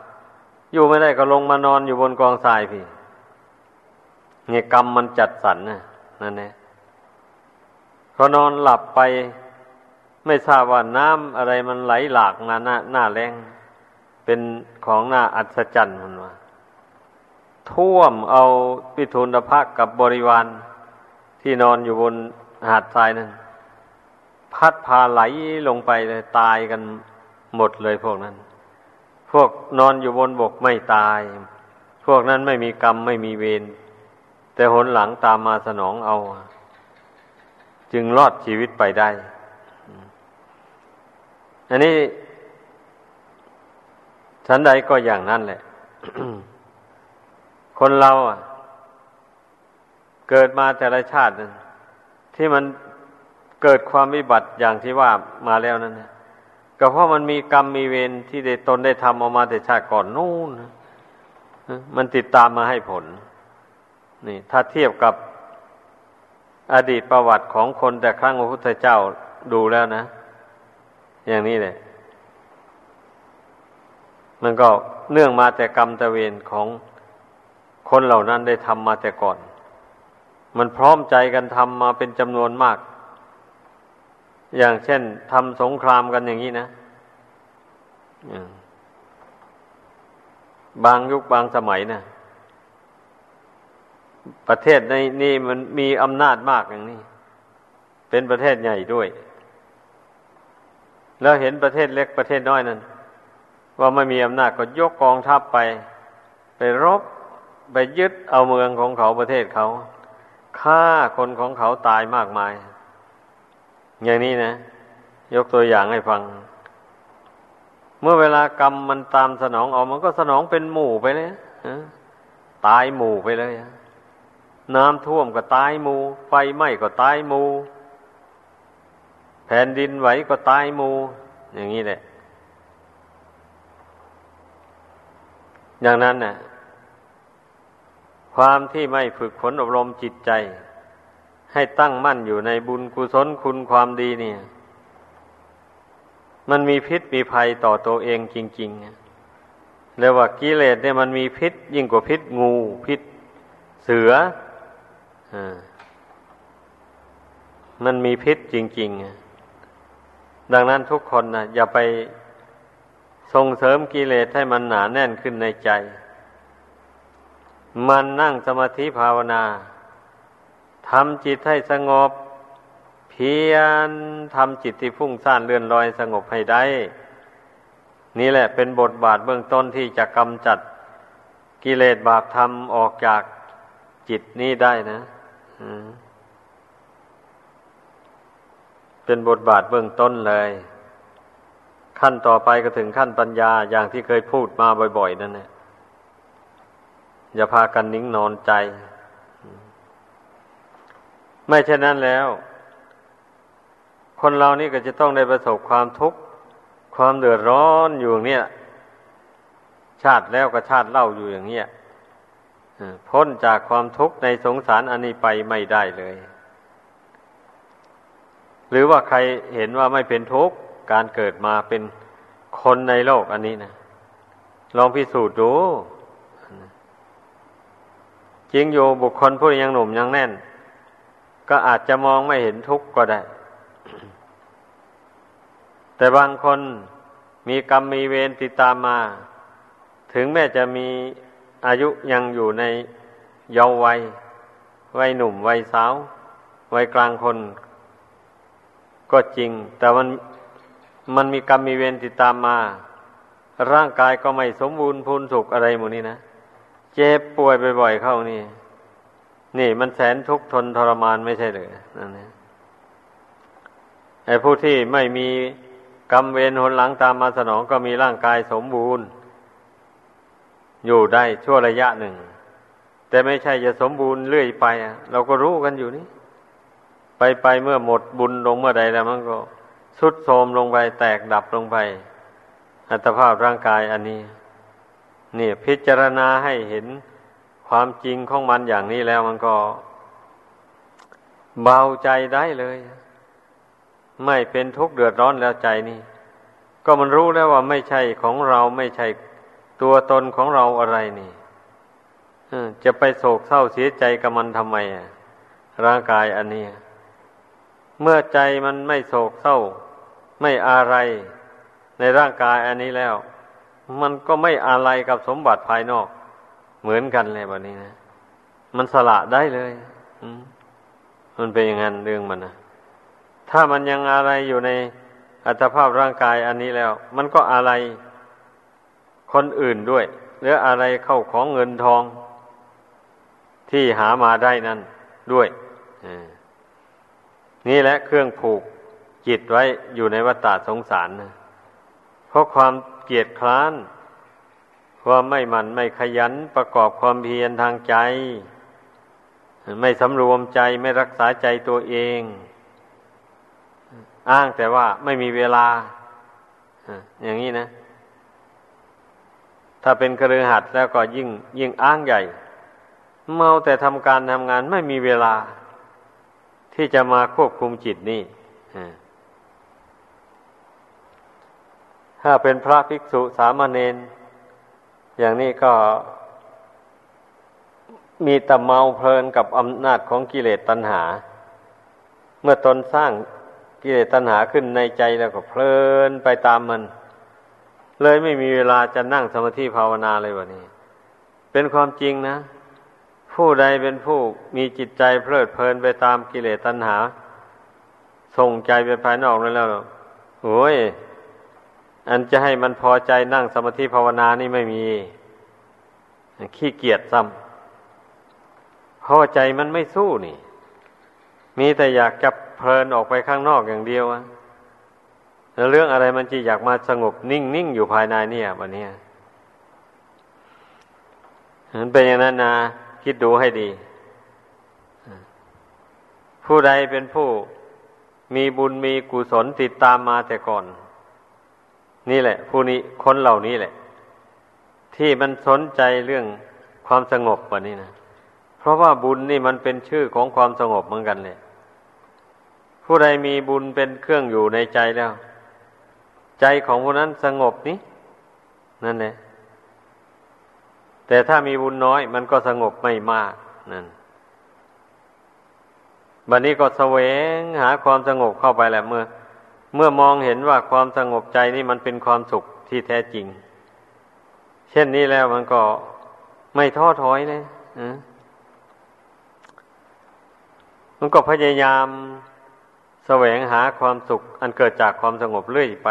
อยู่ไม่ได้ก็ลงมานอนอยู่บนกองทรายพี่เนี่ยกรรมมันจัดสรรนะนั่นแหละพอนอนหลับไป ไม่ทราบว่าน้ำอะไรมันไหลหลากมาหน้าหน้าแรงเป็นของหน้าอัศจรรย์มันว่าท่วมเอาปิทุนภาคกับบริวารที่นอนอยู่บนหาดทรายนั้น พัดพาไหลลงไปเลยตายกันหมดเลยพวกนั้น พวกนอนอยู่บนบกไม่ตาย พวกนั้นไม่มีกรรมไม่มีเวรแต่หนหลังตามมาสนองเอา จึงรอดชีวิตไปได้ อันนี้ฉันใดก็อย่างนั้นแหละ คนเราอะ เกิดมาแต่ละชาติ ที่มัน เกิดความวิบัติอย่างที่ว่ามาแล้วนั่นก็เพราะมันมีกรรมมีเวรที่ได้ตนได้ทำออกมาแต่ชาติก่อนนู่นมันติดตามมาให้ผล นี่ ถ้าเทียบกับอดีตประวัติของคนแต่ครั้งพระพุทธเจ้าดูแล้วนะ อย่างนี้เลยมันก็เนื่องมาแต่กรรมตะเวนของคนเหล่านั้นได้ทำมาแต่ก่อน มันพร้อมใจกันทำมาเป็นจำนวนมาก อย่างเช่นทำสงครามกันอย่างนี้นะบางยุคบางสมัยนะประเทศในนี่มันมีอำนาจมากอย่างนี้ เป็นประเทศใหญ่ด้วย แล้วเห็นประเทศเล็กประเทศน้อยนั้น ว่าไม่มีอำนาจก็ยกกองทัพไป ไปรบไปยึดเอาเมืองของเขาประเทศเขาฆ่าคนของเขาตายมากมาย อย่างนี้นะ ยกตัวอย่างให้ฟัง เมื่อเวลากรรมมันตามสนองออกมันก็สนองเป็นหมู่ไปเลยตายหมู่ไปเลยน้ำท่วมก็ตายหมู่ ไฟไหม้ก็ตายหมู่ แผ่นดินไหวก็ตายหมู่ อย่างนี้แหละ อย่างนั้นน่ะความที่ไม่ฝึกฝนอบรมจิตใจ ให้ตั้งมั่นอยู่ในบุญกุศลคุณความดีเนี่ย มันมีพิษมีภัยต่อตัวเองจริงๆเรียกว่ากิเลสเนี่ยมันมีพิษ ยิ่งกว่าพิษงูพิษเสืออมันมีพิษจริงๆ ดังนั้นทุกคนนะอย่าไปส่งเสริมกิเลสให้มันหนาแน่นขึ้นในใจ มันนั่งสมาธิภาวนา ทำจิตให้สงบ เพียรทำจิตที่พุ่งซ่านเลื่อนลอยสงบให้ได้ นี่แหละเป็นบทบาทเบื้องต้นที่จะกำจัดกิเลสบาปธรรมออกจากจิตนี้ได้นะเป็นบทบาทเบื้องต้นเลย ขั้นต่อไปก็ถึงขั้นปัญญาอย่างที่เคยพูดมาบ่อย ๆ นั่นแหละอย่าพากันนิ่งนอนใจ ไม่เช่นนั้นแล้ว คนเรานี่ก็จะต้องได้ประสบความทุกข์ความเดือดร้อนอยู่อย่างเนี้ยชาติแล้วก็ชาติเล่าอยู่อย่างเนี้ยพ้นจากความทุกข์ในสงสารอันนี้ไปไม่ได้เลย หรือว่าใครเห็นว่าไม่เป็นทุกข์การเกิดมาเป็นคนในโลกอันนี้นะลองพิสูจน์ดูจริงอยู่บุคคลผู้ยังหนุ่มยังแน่น ก็อาจจะมองไม่เห็นทุกข์ก็ได้ แต่บางคนมีกรรมมีเวรติดตามมา ถึงแม้จะมีอายุยังอยู่ในเยาว์วัย วัยหนุ่ม วัยสาว วัยกลางคน ก็จริง แต่มันมันมีกรรมมีเวรติดตามมา ร่างกายก็ไม่สมบูรณ์พูนสุขอะไรหมดนี้นะ เจ็บป่วยบ่อยๆเข้านี่ นี่มันแสนทุกข์ทนทรมานไม่ใช่เลยนั่นนะไอ้ผู้ที่ไม่มีกรรมเวรหนหลังตามมาสนองก็มีร่างกายสมบูรณ์ อยู่ได้ชั่วระยะหนึ่ง แต่ไม่ใช่จะสมบูรณ์เรื่อยไปเราก็รู้กันอยู่นี่ ไปไปเมื่อหมดบุญลงเมื่อใดแล้วมันก็สุดโทมลงไปแตกดับลงไป อัตภาพร่างกายอันนี้เนี่ยพิจารณาให้เห็น ความจริงของมันอย่างนี้แล้วมันก็ เบาใจได้เลย ไม่เป็นทุกข์เดือดร้อนแล้วใจนี่ ก็มันรู้แล้วว่าไม่ใช่ของเราไม่ใช่ตัวตนของเราอะไรนี่จะไปโศกเศร้าเสียใจกับมันทำไมอะ ร่างกายอันนี้ เมื่อใจมันไม่โศกเศร้า ไม่อะไรในร่างกายอันนี้แล้ว มันก็ไม่อะไรกับสมบัติภายนอก เหมือนกันเลยแบบนี้นะ มันสละได้เลยมันเป็นอย่างนั้นเรื่องมันนะถ้ามันยังอะไรอยู่ในอัตภาพร่างกายอันนี้แล้ว มันก็อะไรคนอื่นด้วย หรืออะไรเข้าของเงินทอง ที่หามาได้นั่นด้วยนี่แหละเครื่องผูกจิตไว้อยู่ในวัฏฏะสงสารนะเพราะความเกียดคร้าน ความไม่หมั่นไม่ขยันประกอบความเพียรทางใจ ไม่สำรวมใจไม่รักษาใจตัวเอง อ้างแต่ว่าไม่มีเวลาอย่างนี้นะ ถ้าเป็นครือหัดแล้วก็ยิ่ง ยิ่งอ้างใหญ่ เมาแต่ทำการทำงานไม่มีเวลา ที่จะมาควบคุมจิตนี่ถ้าเป็นพระภิกษุสามเณร อย่างนี้ก็มีแต่เมาเพลินกับอำนาจของกิเลสตัณหา เมื่อตนสร้างกิเลสตัณหาขึ้นในใจแล้วก็เพลินไปตามมัน เลยไม่มีเวลาจะนั่งสมาธิภาวนาเลยวะนี้ เป็นความจริงนะ ผู้ใดเป็นผู้มีจิตใจเพลิดเพลินไปตามกิเลสตัณหา ส่งใจไปภายนอกนั่นแล้วโอ้ย อันจะให้มันพอใจนั่งสมาธิภาวนานี่ไม่มีขี้เกียจซ้ำพราะใจมันไม่สู้นี่ มีแต่อยากจะเพลินออกไปข้างนอกอย่างเดียวอะแล้วเรื่องอะไรมันจะอยากมาสงบนิ่งนิ่งอยู่ภายในเนี่ยวันนี้มันเป็นอย่างนั้นนะคิดดูให้ดี ผู้ใดเป็นผู้มีบุญมีกุศลติดตามมาแต่ก่อน นี่แหละ ผู้นี้คนเหล่านี้แหละ ที่มันสนใจเรื่องความสงบกวันนี้นะเพราะว่าบุญนี่มันเป็นชื่อของความสงบเหมือนกันเลยผู้ใดมีบุญเป็นเครื่องอยู่ในใจแล้ว ใจของผู้นั้นสงบนี้นั่นแหละแต่ถ้ามีบุญน้อยมันก็สงบไม่มากนั่นบัดนนี้ก็แสวงหาความสงบเข้าไปแหละเมื่อ เมื่อมองเห็นว่าความสงบใจนี่มันเป็นความสุขที่แท้จริง เช่นนี้แล้วมันก็ไม่ท้อถอยเลยมันก็พยายามแสวงหาความสุข อันเกิดจากความสงบเรื่อยไป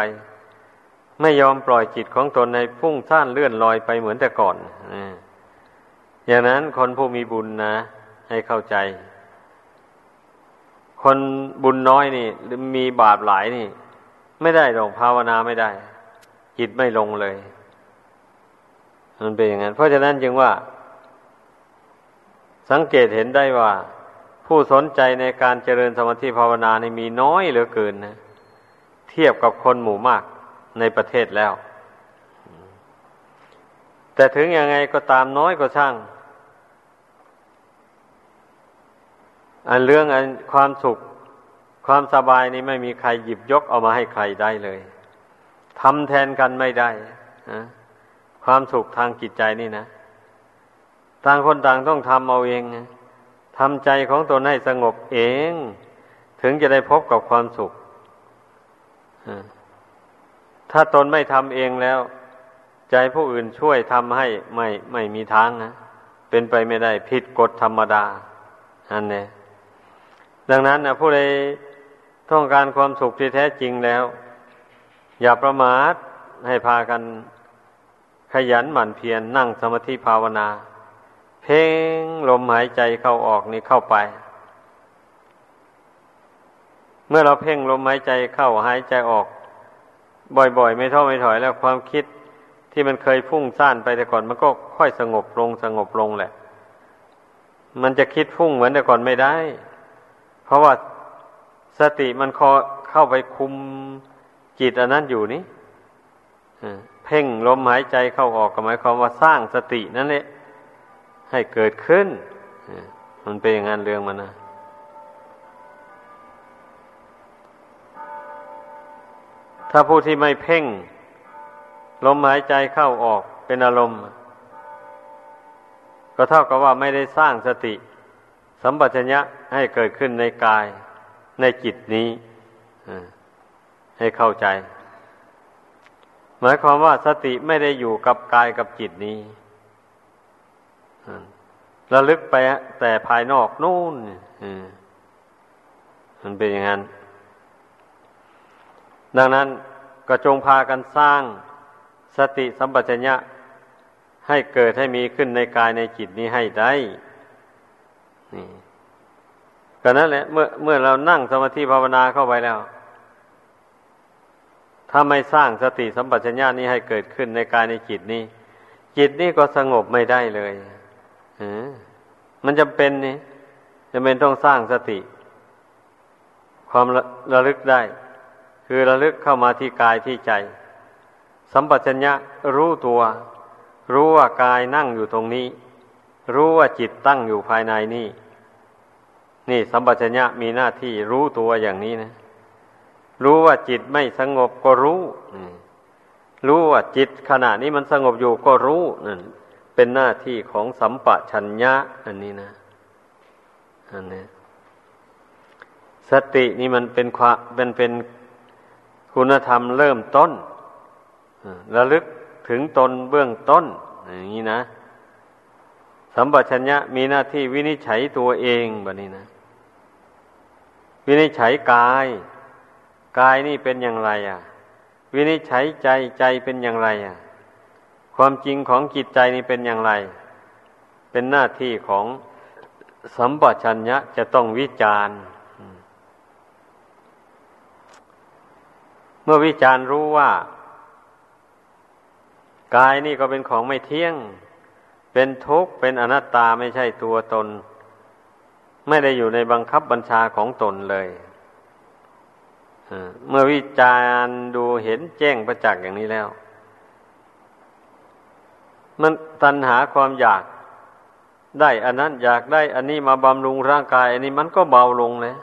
ไม่ยอมปล่อยจิตของตนในพุ่งซ่านเลื่อนลอยไปเหมือนแต่ก่อนอย่างนั้นคนผู้มีบุญนะ ให้เข้าใจ คนบุญน้อยนี่มีบาปหลายนี่ ไม่ได้หรอกภาวนาไม่ได้ จิตไม่ลงเลย มันเป็นอย่างนั้น เพราะฉะนั้นจึงว่า สังเกตเห็นได้ว่า ผู้สนใจในการเจริญสมาธิภาวนานี่มีน้อยเหลือเกินนะ เทียบกับคนหมู่มากในประเทศแล้ว แต่ถึงยังไงก็ตามน้อยก็ช่าง อันเรื่องอันความสุขความสบายนี่ไม่มีใครหยิบยกเอามาให้ใครได้เลยทำแทนกันไม่ได้ความสุขทางจิตใจนี่นะ ต่างคนต่างต้องทำเอาเองทำใจของตนให้สงบเอง ถึงจะได้พบกับความสุข ถ้าตนไม่ทำเองแล้ว ใจผู้อื่นช่วยทำให้ไม่ไม่มีทางนะ เป็นไปไม่ได้ผิดกฎธรรมดาอันนี้ ดังนั้นนะผู้ใดต้องการความสุขที่แท้จริงแล้ว อย่าประมาทให้พากันขยันหมั่นเพียรนนั่งสมาธิภาวนา เพ่งลมหายใจเข้าออกนี่เข้าไป เมื่อเราเพ่งลมหายใจเข้าหายใจออก บ่อยๆ ไม่เท่าไม่ถอยแล้วความคิดที่มันเคยพุ่งซ่านไปแต่ก่อนมันก็ค่อยสงบลงสงบลงแหละ มันจะคิดพุ่งเหมือนแต่ก่อนไม่ได้ เพราะว่าสติมันคอเข้าไปคุมจิตอันนั้นอยู่นี่เพ่งลมหายใจเข้าออกก็หมายความว่าสร้างสตินั่นแหละให้เกิดขึ้น มันเป็นอย่างนั้นเรื่องมันนะถ้าผู้ที่ไม่เพ่ง ลมหายใจเข้าออกเป็นอารมณ์ ก็เท่ากับว่าไม่ได้สร้างสติ สัมปชัญญะให้เกิดขึ้นในกายในจิตนี้ให้เข้าใจ หมายความว่าสติไม่ได้อยู่กับกายกับจิตนี้ระลึกไปแต่ภายนอกนู่นมันเป็นอย่างนั้น ดังนั้นก็จงพากันสร้างสติสัมปชัญญะให้เกิดให้มีขึ้นในกายในจิตนี้ให้ได้ นี่ก็นั่นแหละ เมื่อเมื่อเรานั่งสมาธิภาวนาเข้าไปแล้ว ถ้าไม่สร้างสติสัมปชัญญะนี้ให้เกิดขึ้นในกายในจิตนี้ จิตนี้ก็สงบไม่ได้เลยมันจำเป็นนี่จำเป็นต้องสร้างสติ ความระระลึกได้ คือระลึกเข้ามาที่กายที่ใจ สัมปชัญญะรู้ตัว รู้ว่ากายนั่งอยู่ตรงนี้ รู้ว่าจิตตั้งอยู่ภายในนี่ นี่สัมปชัญญะมีหน้าที่รู้ตัวอย่างนี้นะ รู้ว่าจิตไม่สงบก็รู้รู้ว่าจิตขณะนี้มันสงบอยู่ก็รู้นั่นเป็นหน้าที่ของสัมปชัญญะ อันนี้นะอันนี้สตินี่มันเป็นความเป็นเป็นคุณธรรมเริ่มต้นระลึกถึงตนเบื้องต้น อย่างนี้นะ สัมปชัญญะมีหน้าที่วินิจฉัยตัวเองแบบนี้นะ วินิจฉัยกาย กายนี่เป็นอย่างไรอะ วินิจฉัยใจใจเป็นอย่างไรอะ ความจริงของจิตใจนี่เป็นอย่างไร เป็นหน้าที่ของสัมปชัญญะจะต้องวิจารณ์มื่อวิจารณ์รู้ว่า กายนี่ก็เป็นของไม่เที่ยง เป็นทุกข์เป็นอนัตตาไม่ใช่ตัวตน ไม่ได้อยู่ในบังคับบัญชาของตนเลยเมื่อวิจารณ์ดูเห็นแจ้งประจักษ์อย่างนี้แล้ว มันตัณหาความอยากได้อันนั้นอยากได้อันนี้มาบำรุงร่างกาย อันนี้มันก็เบาลงเลย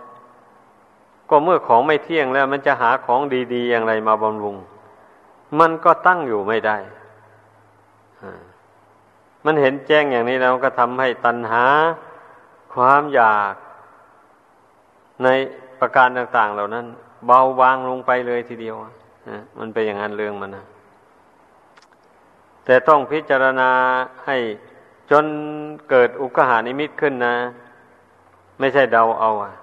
ก็เมื่อของไม่เที่ยงแล้วมันจะหาของดี ๆ อย่างไรมาบำรุง มันก็ตั้งอยู่ไม่ได้ มันเห็นแจ้งอย่างนี้แล้วก็ทำให้ตัณหาความอยากในประการต่าง ๆ เหล่านั้น เบาบางลงไปเลยทีเดียวมันเป็นอย่างนั้นเรื่องมันนะแต่ต้องพิจารณาให้จนเกิดอุกหานิมิตขึ้นนะ ไม่ใช่เดาเอาอะ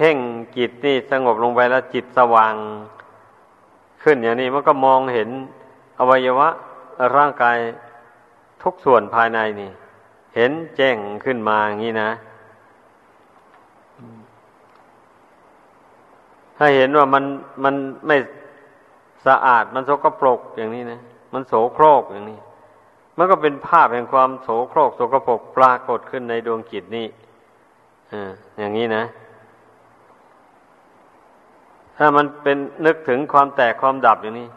พ่งจิตนี่สงบลงไปแล้วจิตสว่าง ขึ้นอย่างนี้มันก็มองเห็นอวัยวะ ร่างกายทุกส่วนภายในนี่ เห็นแจ้งขึ้นมาอย่างนี้นะ ถ้าเห็นว่ามันมันไม่สะอาดมันโสกปรกอย่างนี้นะ มันโสโครกอย่างนี้ มันก็เป็นภาพแห่งความโสโครกโสกปรกปรากฏขึ้นในดวงจิตนี้อ่อย่างนี้นะ ถ้ามันเป็นนึกถึงความแตกความดับอย่างนี้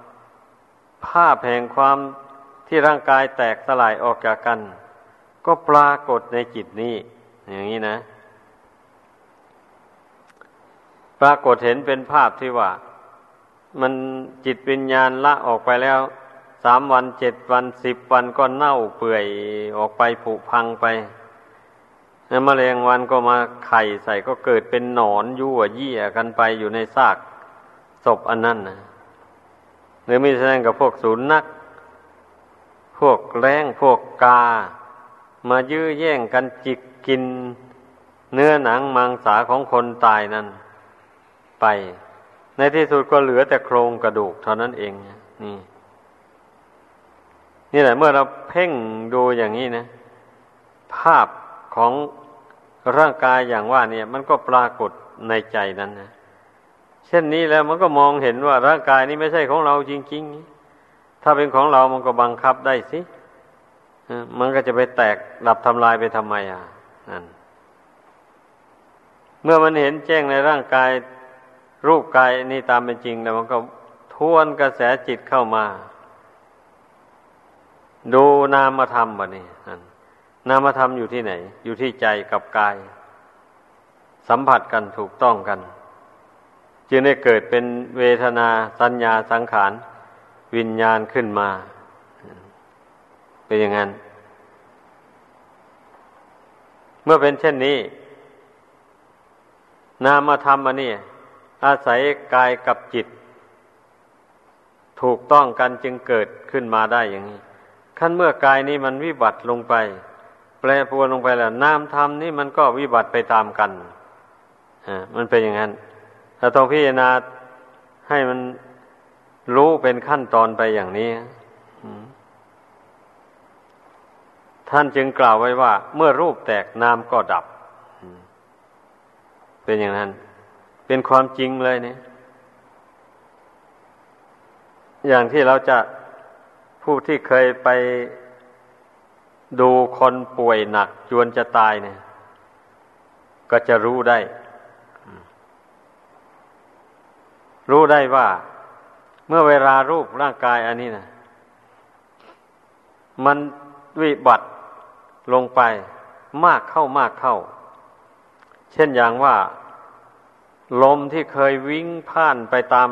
ภาพแห่งความ ที่ร่างกายแตกสลายออกจากกัน ก็ปรากฏในจิตนี้ อย่างนี้นะ ปรากฏเห็นเป็นภาพที่ว่า มันจิตวิญญาณละออกไปแล้วสามวันเจ็ดวันสิบวันก็เน่าเปื่อยออกไปผุพังไปแล้วมแมลงวันก็มาไข่ใส่ก็เกิดเป็นหนอนยั่วเยี่ยกันไปอยู่ในซากศพอันนั้นนะหรือมีแสดงกับพวกศูนย์นัก พวกแรงพวกกา มายื้อแย่งกันจิกกิน เนื้อหนังมังสาของคนตายนั้น ไป ในที่สุดก็เหลือแต่โครงกระดูกเท่านั้นเองนี่ นี่แหละเมื่อเราเพ่งดูอย่างนี้นะ ภาพของร่างกายอย่างว่าเนี่ย มันก็ปรากฏในใจนั้นนะเช่นนี้แล้วมันก็มองเห็นว่าร่างกายนี้ไม่ใช่ของเราจริง ๆ ถ้าเป็นของเรามันก็บังคับได้สิมันก็จะไปแตกดับทำลายไปทำไมอะนั่นเมื่อมันเห็นแจ้งในร่างกาย รูปกายนี่ตามเป็นจริงแล้วมันก็ทวนกระแสจิตเข้ามา ดูนามธรรมบะนี่นั่นนามธรรมอยู่ที่ไหน อยู่ที่ใจกับกาย สัมผัสกันถูกต้องกัน จึงได้เกิดเป็นเวทนาสัญญาสังขาร วิญญาณขึ้นมา เป็นอย่างนั้น เมื่อเป็นเช่นนี้ นามธรรมอันนี้อาศัยกายกับจิต ถูกต้องกันจึงเกิดขึ้นมาได้อย่างนี้ขั้นเมื่อกายนี้มันวิบัติลงไป แปรปรวนลงไปแล้วนามธรรมนี่มันก็วิบัติไปตามกันอ่ามันเป็นอย่างนั้นเราต้องพิจารณาให้มัน รู้เป็นขั้นตอนไปอย่างนี้ท่านจึงกล่าวไว้ว่า เมื่อรูปแตกนามก็ดับ เป็นอย่างนั้น เป็นความจริงเลยเนี่ย อย่างที่เราจะผู้ที่เคยไปดูคนป่วยหนักจวนจะตายเนี่ย ก็จะรู้ได้ รู้ได้ว่า มื่อเวลารูปร่างกายอันนี้นะมันวิบัติลงไปมากเข้ามากเข้า เช่นอย่างว่า ลมที่เคยวิ่งผ่านไปตาม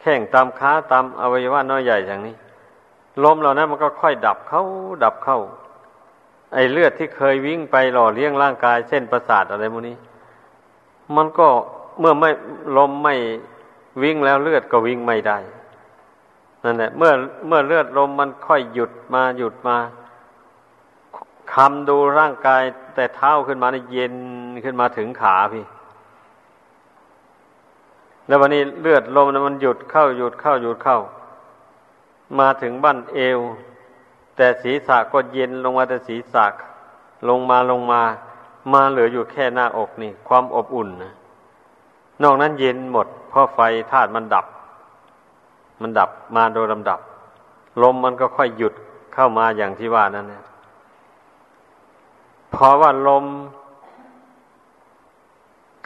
แข้งตามขาตามอวัยวะน้อยใหญ่อย่างนี้ ลมเหล่านั้นมันก็ค่อยดับเข้า ดับเข้า ไอเลือดที่เคยวิ่งไปหล่อเลี้ยงร่างกายเส้นประสาทอะไรพวกนี้ มันก็เมื่อไม่ลมไม่ วิ่งแล้วเลือดก็วิ่งไม่ได้นั่นแหละเมื่อเมื่อเลือดลมมันค่อยหยุดมาหยุดมาคำดูร่างกาย แต่เท้าขึ้นมาในเย็นขึ้นมาถึงขาพี่ แล้ววันนี้เลือดลมมันหยุดเข้าหยุดเข้าหยุดเข้า มาถึงบั้นเอว แต่ศีรษะก็เย็นลงมาแต่ศีรษะลงมาลงมา มาเหลืออยู่แค่หน้าอกนี่ ความอบอุ่นนะนอกนั้นเย็นหมด เพราะไฟธาตุมันดับ มันดับมาโดยลำดับ ลมมันก็ค่อยหยุดเข้ามาอย่างที่ว่านั้นเนี่ยเพราะว่าลม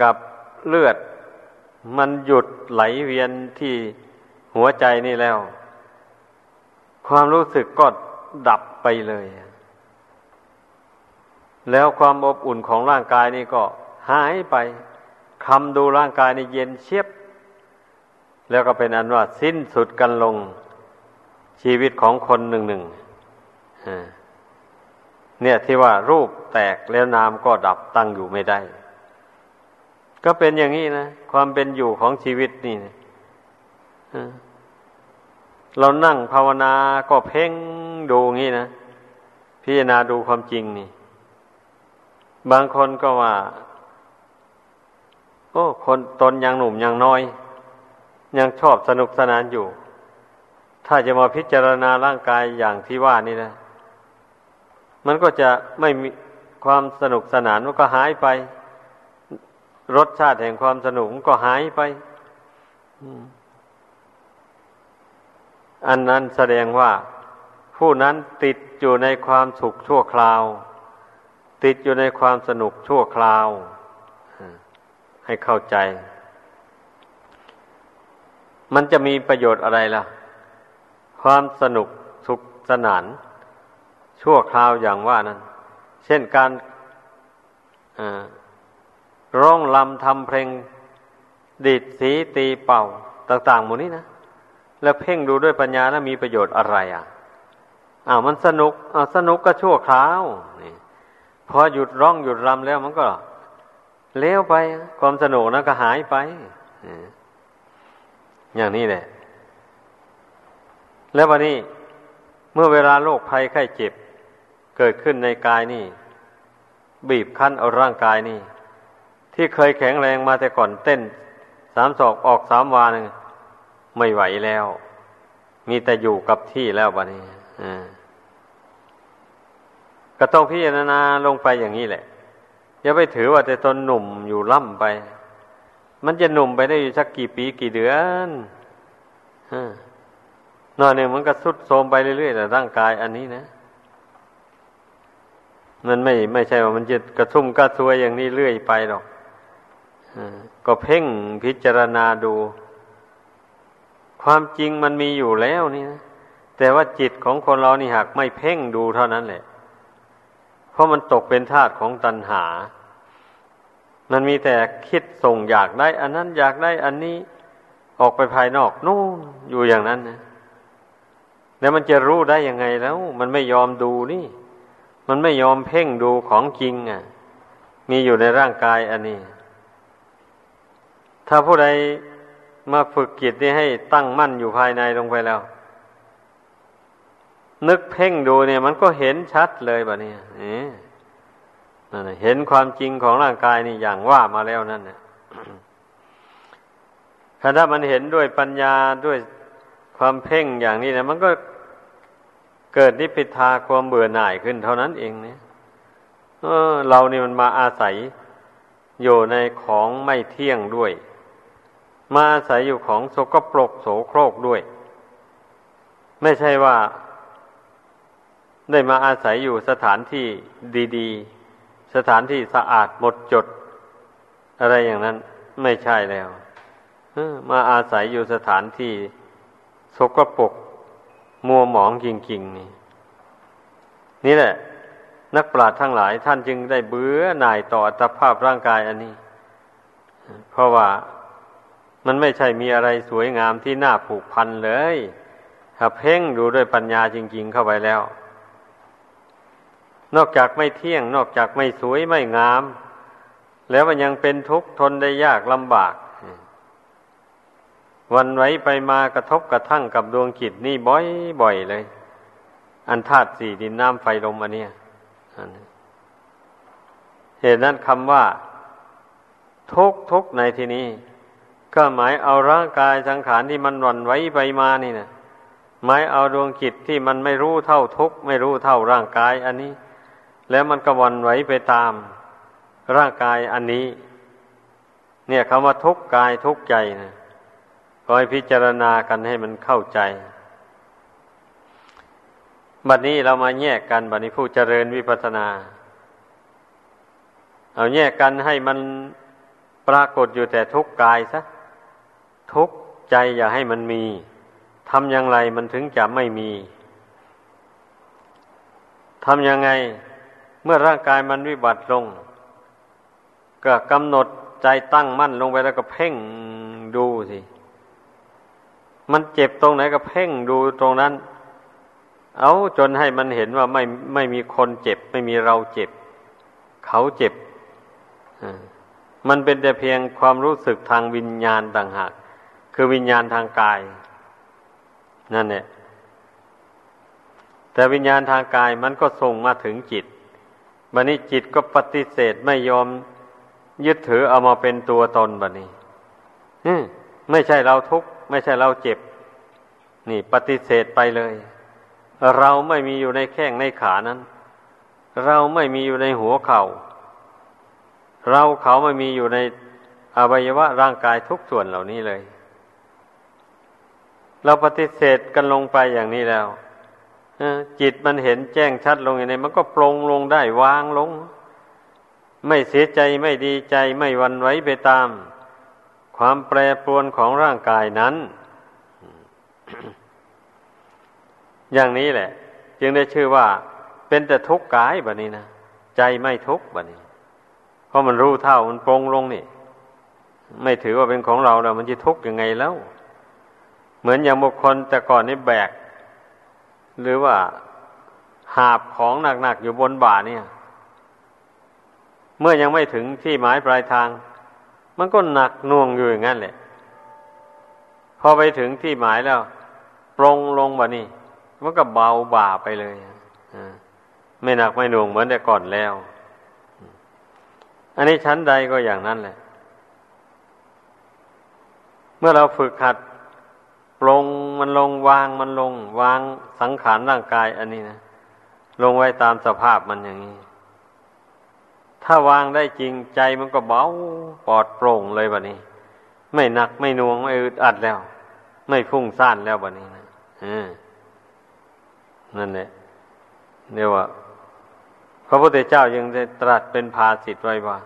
กับเลือด มันหยุดไหลเวียนที่หัวใจนี่แล้ว ความรู้สึกก็ดับไปเลย แล้วความอบอุ่นของร่างกายนี่ก็หายไปคำดูร่างกายนี่เย็นเชียบ แล้วก็เป็นอันว่าสิ้นสุดกันลงชีวิตของคนหนึ่งหนึ่งเนี่ยที่ว่ารูปแตกแล้วนามก็ดับตั้งอยู่ไม่ได้ ก็เป็นอย่างนี้นะ ความเป็นอยู่ของชีวิตนี่นะเรานั่งภาวนาก็เพ่งดูงี้นะ พิจารณาดูความจริงนี่ บางคนก็ว่า โอ้ คนตนยังหนุ่มยังน้อย ยังชอบสนุกสนานอยู่ ถ้าจะมาพิจารณาร่างกายอย่างที่ว่านี่นะ มันก็จะไม่มีความสนุกสนานมันก็หายไป รสชาติแห่งความสนุกมันก็หายไปอันนั้นแสดงว่า ผู้นั้นติดอยู่ในความสุขชั่วคราว ติดอยู่ในความสนุกชั่วคราว ให้เข้าใจ มันจะมีประโยชน์อะไรล่ะ ความสนุกสุขสนาน ชั่วคราวอย่างว่านั้น เช่นการร้องลำทำเพลง ดีดสีตีเป่าต่าง ๆ หมดนี้นะ แล้วเพ่งดูด้วยปัญญาแล้วมีประโยชน์อะไรอะอ้าวมันสนุกอ้าวสนุกก็ชั่วคราวนี่พอหยุดร้องหยุดรำแล้วมันก็เลี้ยวไป ความสนุกนั้นก็หายไป อย่างนี้แหละ แล้ววันนี้เมื่อเวลาโรคภัยไข้เจ็บ เกิดขึ้นในกายนี่ บีบคั้นเอาร่างกายนี่ ที่เคยแข็งแรงมาแต่ก่อนเต้นสามศอกออกสามวานึงไม่ไหวแล้ว มีแต่อยู่กับที่แล้วบะนี้ก็ต้องพิจารณาลงไปอย่างนี้แหละอย่าไปถือว่าแต่ตนหนุ่มอยู่ล่ำไป มันจะหนุ่มไปได้อยู่สักกี่ปีกี่เดือนนอนหนึ่งมันก็สุดโทมไปเรื่อยๆแต่ร่างกายอันนี้นะมันไม่ไม่ใช่ว่ามันจะกระทุ่มกระซวยอย่างนี้เรื่อยไปหรอกก็เพ่งพิจารณาดู ความจริงมันมีอยู่แล้วนี่นะแต่ว่าจิตของคนเรานี่หากไม่เพ่งดูเท่านั้นแหละ เพราะมันตกเป็นทาสของตัณหา มันมีแต่คิดส่งอยากได้ อันนั้นอยากได้อันนี้ออกไปภายนอกนู่นอยู่อย่างนั้นนะแล้วมันจะรู้ได้ยังไงแล้ว มันไม่ยอมดูนี่ มันไม่ยอมเพ่งดูของจริงอะ มีอยู่ในร่างกายอันนี้ ถ้าผู้ใดมาฝึกจิตนี้ให้ตั้งมั่นอยู่ภายในลงไปแล้ว นึกเพ่งดูเนี่ย มันก็เห็นชัดเลยแบบนี้ เห็นความจริงของร่างกายนี่อย่างว่ามาแล้วนั่นนี่ยถ้ามันเห็นด้วยปัญญาด้วยความเพ่งอย่างนี้นะมันก็เกิดนิพพิทาความเบื่อหน่ายขึ้นเท่านั้นเองเนี่ยเออ เรานี่มันมาอาศัยอยู่ในของไม่เที่ยงด้วย มาอาศัยอยู่ของโสกปรกโสโครกด้วย ไม่ใช่ว่า ได้มาอาศัยอยู่สถานที่ดี ๆ สถานที่สะอาดหมดจด อะไรอย่างนั้นไม่ใช่แล้วมาอาศัยอยู่สถานที่สกปรกมัวหมองจริงๆนี่นี่แหละ นักปราชญ์ทั้งหลายท่านจึงได้เบื่อหน่ายต่ออัตภาพร่างกายอันนี้ เพราะว่ามันไม่ใช่มีอะไรสวยงามที่น่าผูกพันเลย ถ้าเพ่งดูด้วยปัญญาจริง ๆ เข้าไปแล้ว นอกจากไม่เที่ยง นอกจากไม่สวยไม่งาม แล้วมันยังเป็นทุกข์ทนได้ยากลำบาก วันไว้ไปมากระทบกระทั่งกับดวงจิตนี่บ่อยๆเลย อันธาตุสี่ดินน้ำไฟลมอันเนี้ยเหตุนั้นคำว่า ทุกทุกในที่นี้ ก็หมายเอาร่างกายสังขารที่มันวันไว้ไปมานี่นะหมายเอาดวงจิตที่มันไม่รู้เท่าทุกไม่รู้เท่าร่างกายอันนี้ แล้วมันก็วันไหวไปตามร่างกายอันนี้ เนี่ยคำว่าทุกกายทุกใจนะคอยพิจารณากันให้มันเข้าใจ บัดนี้เรามาแยกกันบัดนี้ผู้เจริญวิปัสสนา เอาแยกกันให้มันปรากฏอยู่แต่ทุกกายซะทุกใจอย่าให้มันมีทำอย่างไรมันถึงจะไม่มีทำยังไง เมื่อร่างกายมันวิบัติลง ก็กำหนดใจตั้งมั่นลงไปแล้วก็เพ่งดูสิ มันเจ็บตรงไหนก็เพ่งดูตรงนั้น เอาจนให้มันเห็นว่าไม่ไม่มีคนเจ็บ ไม่มีเราเจ็บ เขาเจ็บมันเป็นแต่เพียงความรู้สึกทางวิญญาณต่างหาก คือวิญญาณทางกาย นั่นแหละแต่วิญญาณทางกายมันก็ส่งมาถึงจิต บันนี้จิตก็ปฏิเสธไม่ยอมยึดถือเอามาเป็นตัวตนบันนี้ไม่ใช่เราทุกข์ไม่ใช่เราเจ็บ นี่ ปฏิเสธไปเลย เราไม่มีอยู่ในแข้งในขานั้น เราไม่มีอยู่ในหัวเขา่า เราเขาไม่มีอยู่ในอวัยวะร่างกายทุกส่วนเหล่านี้เลย เราปฏิเสธกันลงไปอย่างนี้แล้ว จิตมันเห็นแจ้งชัดลงอย่างนี้มันก็ปรงลงได้วางลง ไม่เสียใจไม่ดีใจไม่วันไหวไปตาม ความแปรปรวนของร่างกายนั้น อย่างนี้แหละ จึงได้ชื่อว่า เป็นแต่ทุกข์กายแบบนี้นะใจไม่ทุกข์แบบนี้ เพราะมันรู้เท่ามันปรงลงนี่ ไม่ถือว่าเป็นของเราแล้วมันจะทุกข์ยังไงแล้ว เหมือนอย่างบุคคลแต่ก่อนนี่แบก หรือว่าหาบของหนักๆอยู่บนบ่าเนี่ย เมื่อยังไม่ถึงที่หมายปลายทาง มันก็หนักน่วงอยู่อย่างนั้นแหละ พอไปถึงที่หมายแล้วปรงลงบ่นี่ มันก็เบาบ่าไปเลยไม่หนักไม่หน่วงเหมือนแต่ก่อนแล้ว อันนี้ชั้นใดก็อย่างนั้นแหละ เมื่อเราฝึกหัด ปรงมันลงวางมันลง วางสังขารร่างกายอันนี้นะลงไว้ตามสภาพมันอย่างนี้ ถ้าวางได้จริงใจมันก็เบาปลอดโปร่งเลยแบบนี้ ไม่หนักไม่น่วงไม่อึดอัดแล้ว ไม่ฟุ้งซ่านแล้วแบบนี้นะนั่นแหละเรียกว่า พระพุทธเจ้ายังได้ตรัสเป็นภาสิทไว้ว่า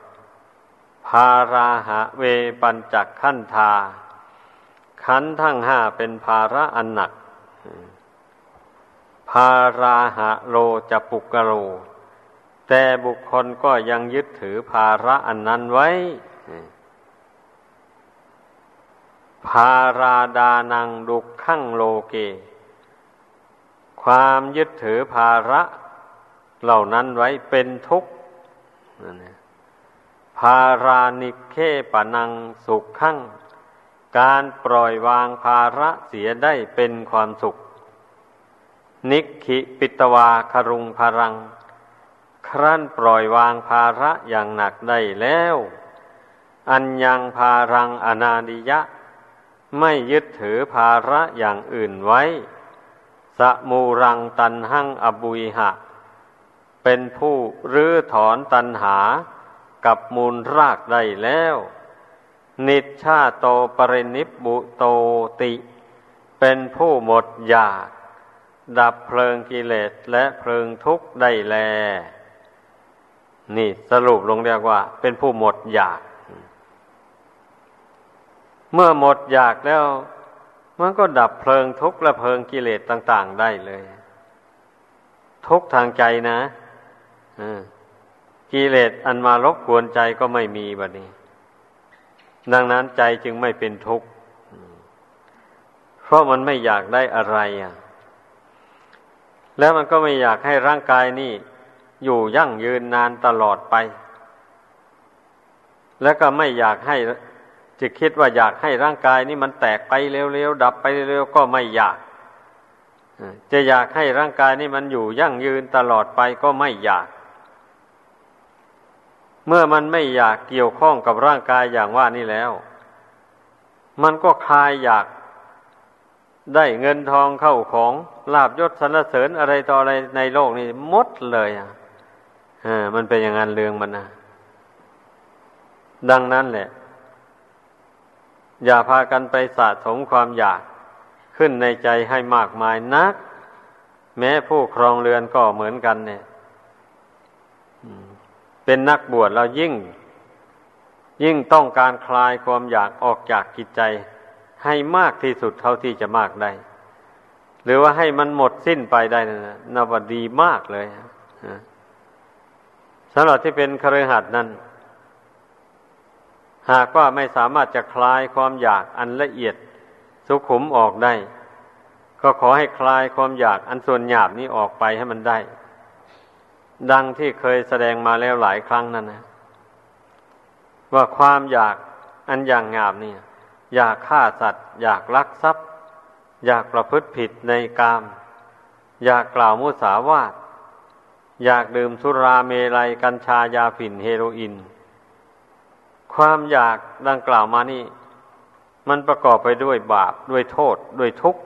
ภาราหะเวปัญจักขันธา ขันทั้งห้าเป็นภาระอันหนัก ภาราหะโลจะปุกโลแต่บุคคลก็ยังยึดถือภาระอันนั้นไว้ ภาราดานังดุขขั้งโลเก ความยึดถือภาระเหล่านั้นไว้เป็นทุกข์ภารานิเคปนังสุขขั้ง การปล่อยวางภาระเสียได้เป็นความสุข นิคิปิตวาครุงพรัง ครั้นปล่อยวางภาระอย่างหนักได้แล้ว อันยังภารังอนาดิยะ ไม่ยึดถือภาระอย่างอื่นไว้ สมูรังตันหังอบุยหะ เป็นผู้รื้อถอนตันหากับมูลรากได้แล้ว นิชชาโตปรินิบุโตติ เป็นผู้หมดอยาก ดับเพลิงกิเลสและเพลิงทุกข์ได้แล นี่สรุปลงเรียกว่า เป็นผู้หมดอยาก เมื่อหมดอยากแล้ว มันก็ดับเพลิงทุกข์และเพลิงกิเลสต่าง ๆ ได้เลย ทุกทางใจนะกิเลสอันมารบกวนใจก็ไม่มีบัดนี้ ดังนั้นใจจึงไม่เป็นทุกข์ เพราะมันไม่อยากได้อะไรอะ แล้วมันก็ไม่อยากให้ร่างกายนี่ อยู่ยั่งยืนนานตลอดไป แล้วก็ไม่อยากให้จะคิดว่าอยากให้ร่างกายนี่มันแตกไปเร็วๆดับไปเร็วๆก็ไม่อยาก จะอยากให้ร่างกายนี่มันอยู่ยั่งยืนตลอดไปก็ไม่อยาก เมื่อมันไม่อยากเกี่ยวข้องกับร่างกายอย่างว่านี่แล้ว มันก็คลายอยากได้เงินทองเข้าของลาบยศสรรเสริญอะไรต่ออะไรในโลกนี้หมดเลยอะมันเป็นอย่างนั้นเรื่องมันนะดังนั้นแหละ อย่าพากันไปสะสมความอยากขึ้นในใจให้มากมายนัก แม้ผู้ครองเรือนก็เหมือนกันเนี่ย เป็นนักบวชเรายิ่ง ยิ่งต้องการคลายความอยากออกจากกิจใจ ให้มากที่สุดเท่าที่จะมากได้ หรือว่าให้มันหมดสิ้นไปได้นะนับดีมากเลยสำหรับที่เป็นครือหัดนั้น หากว่าไม่สามารถจะคลายความอยากอันละเอียดสุขุมออกได้ ก็ขอให้คลายความอยากอันส่วนหยาบนี้ออกไปให้มันได้ ดังที่เคยแสดงมาแล้วหลายครั้งนั่นนะ ว่าความอยากอันอย่างหยาบนี่อยากฆ่าสัตว์ อยากลักทรัพย์ อยากประพฤติผิดในกาม อยากกล่าวมุสาวาท อยากดื่มสุราเมลัยกัญชายาฝิ่นเฮโรอีนความอยากดังกล่าวมานี่ มันประกอบไปด้วยบาปด้วยโทษ ด้วยทุกข์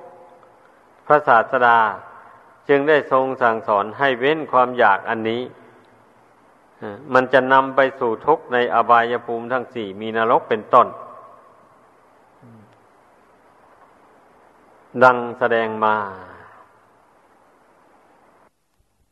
พระศาสดา จึงได้ทรงสั่งสอนให้เว้นความอยากอันนี้ มันจะนำไปสู่ทุกข์ในอบายภูมิทั้งสี่มีนรกเป็นต้น ดังแสดงมา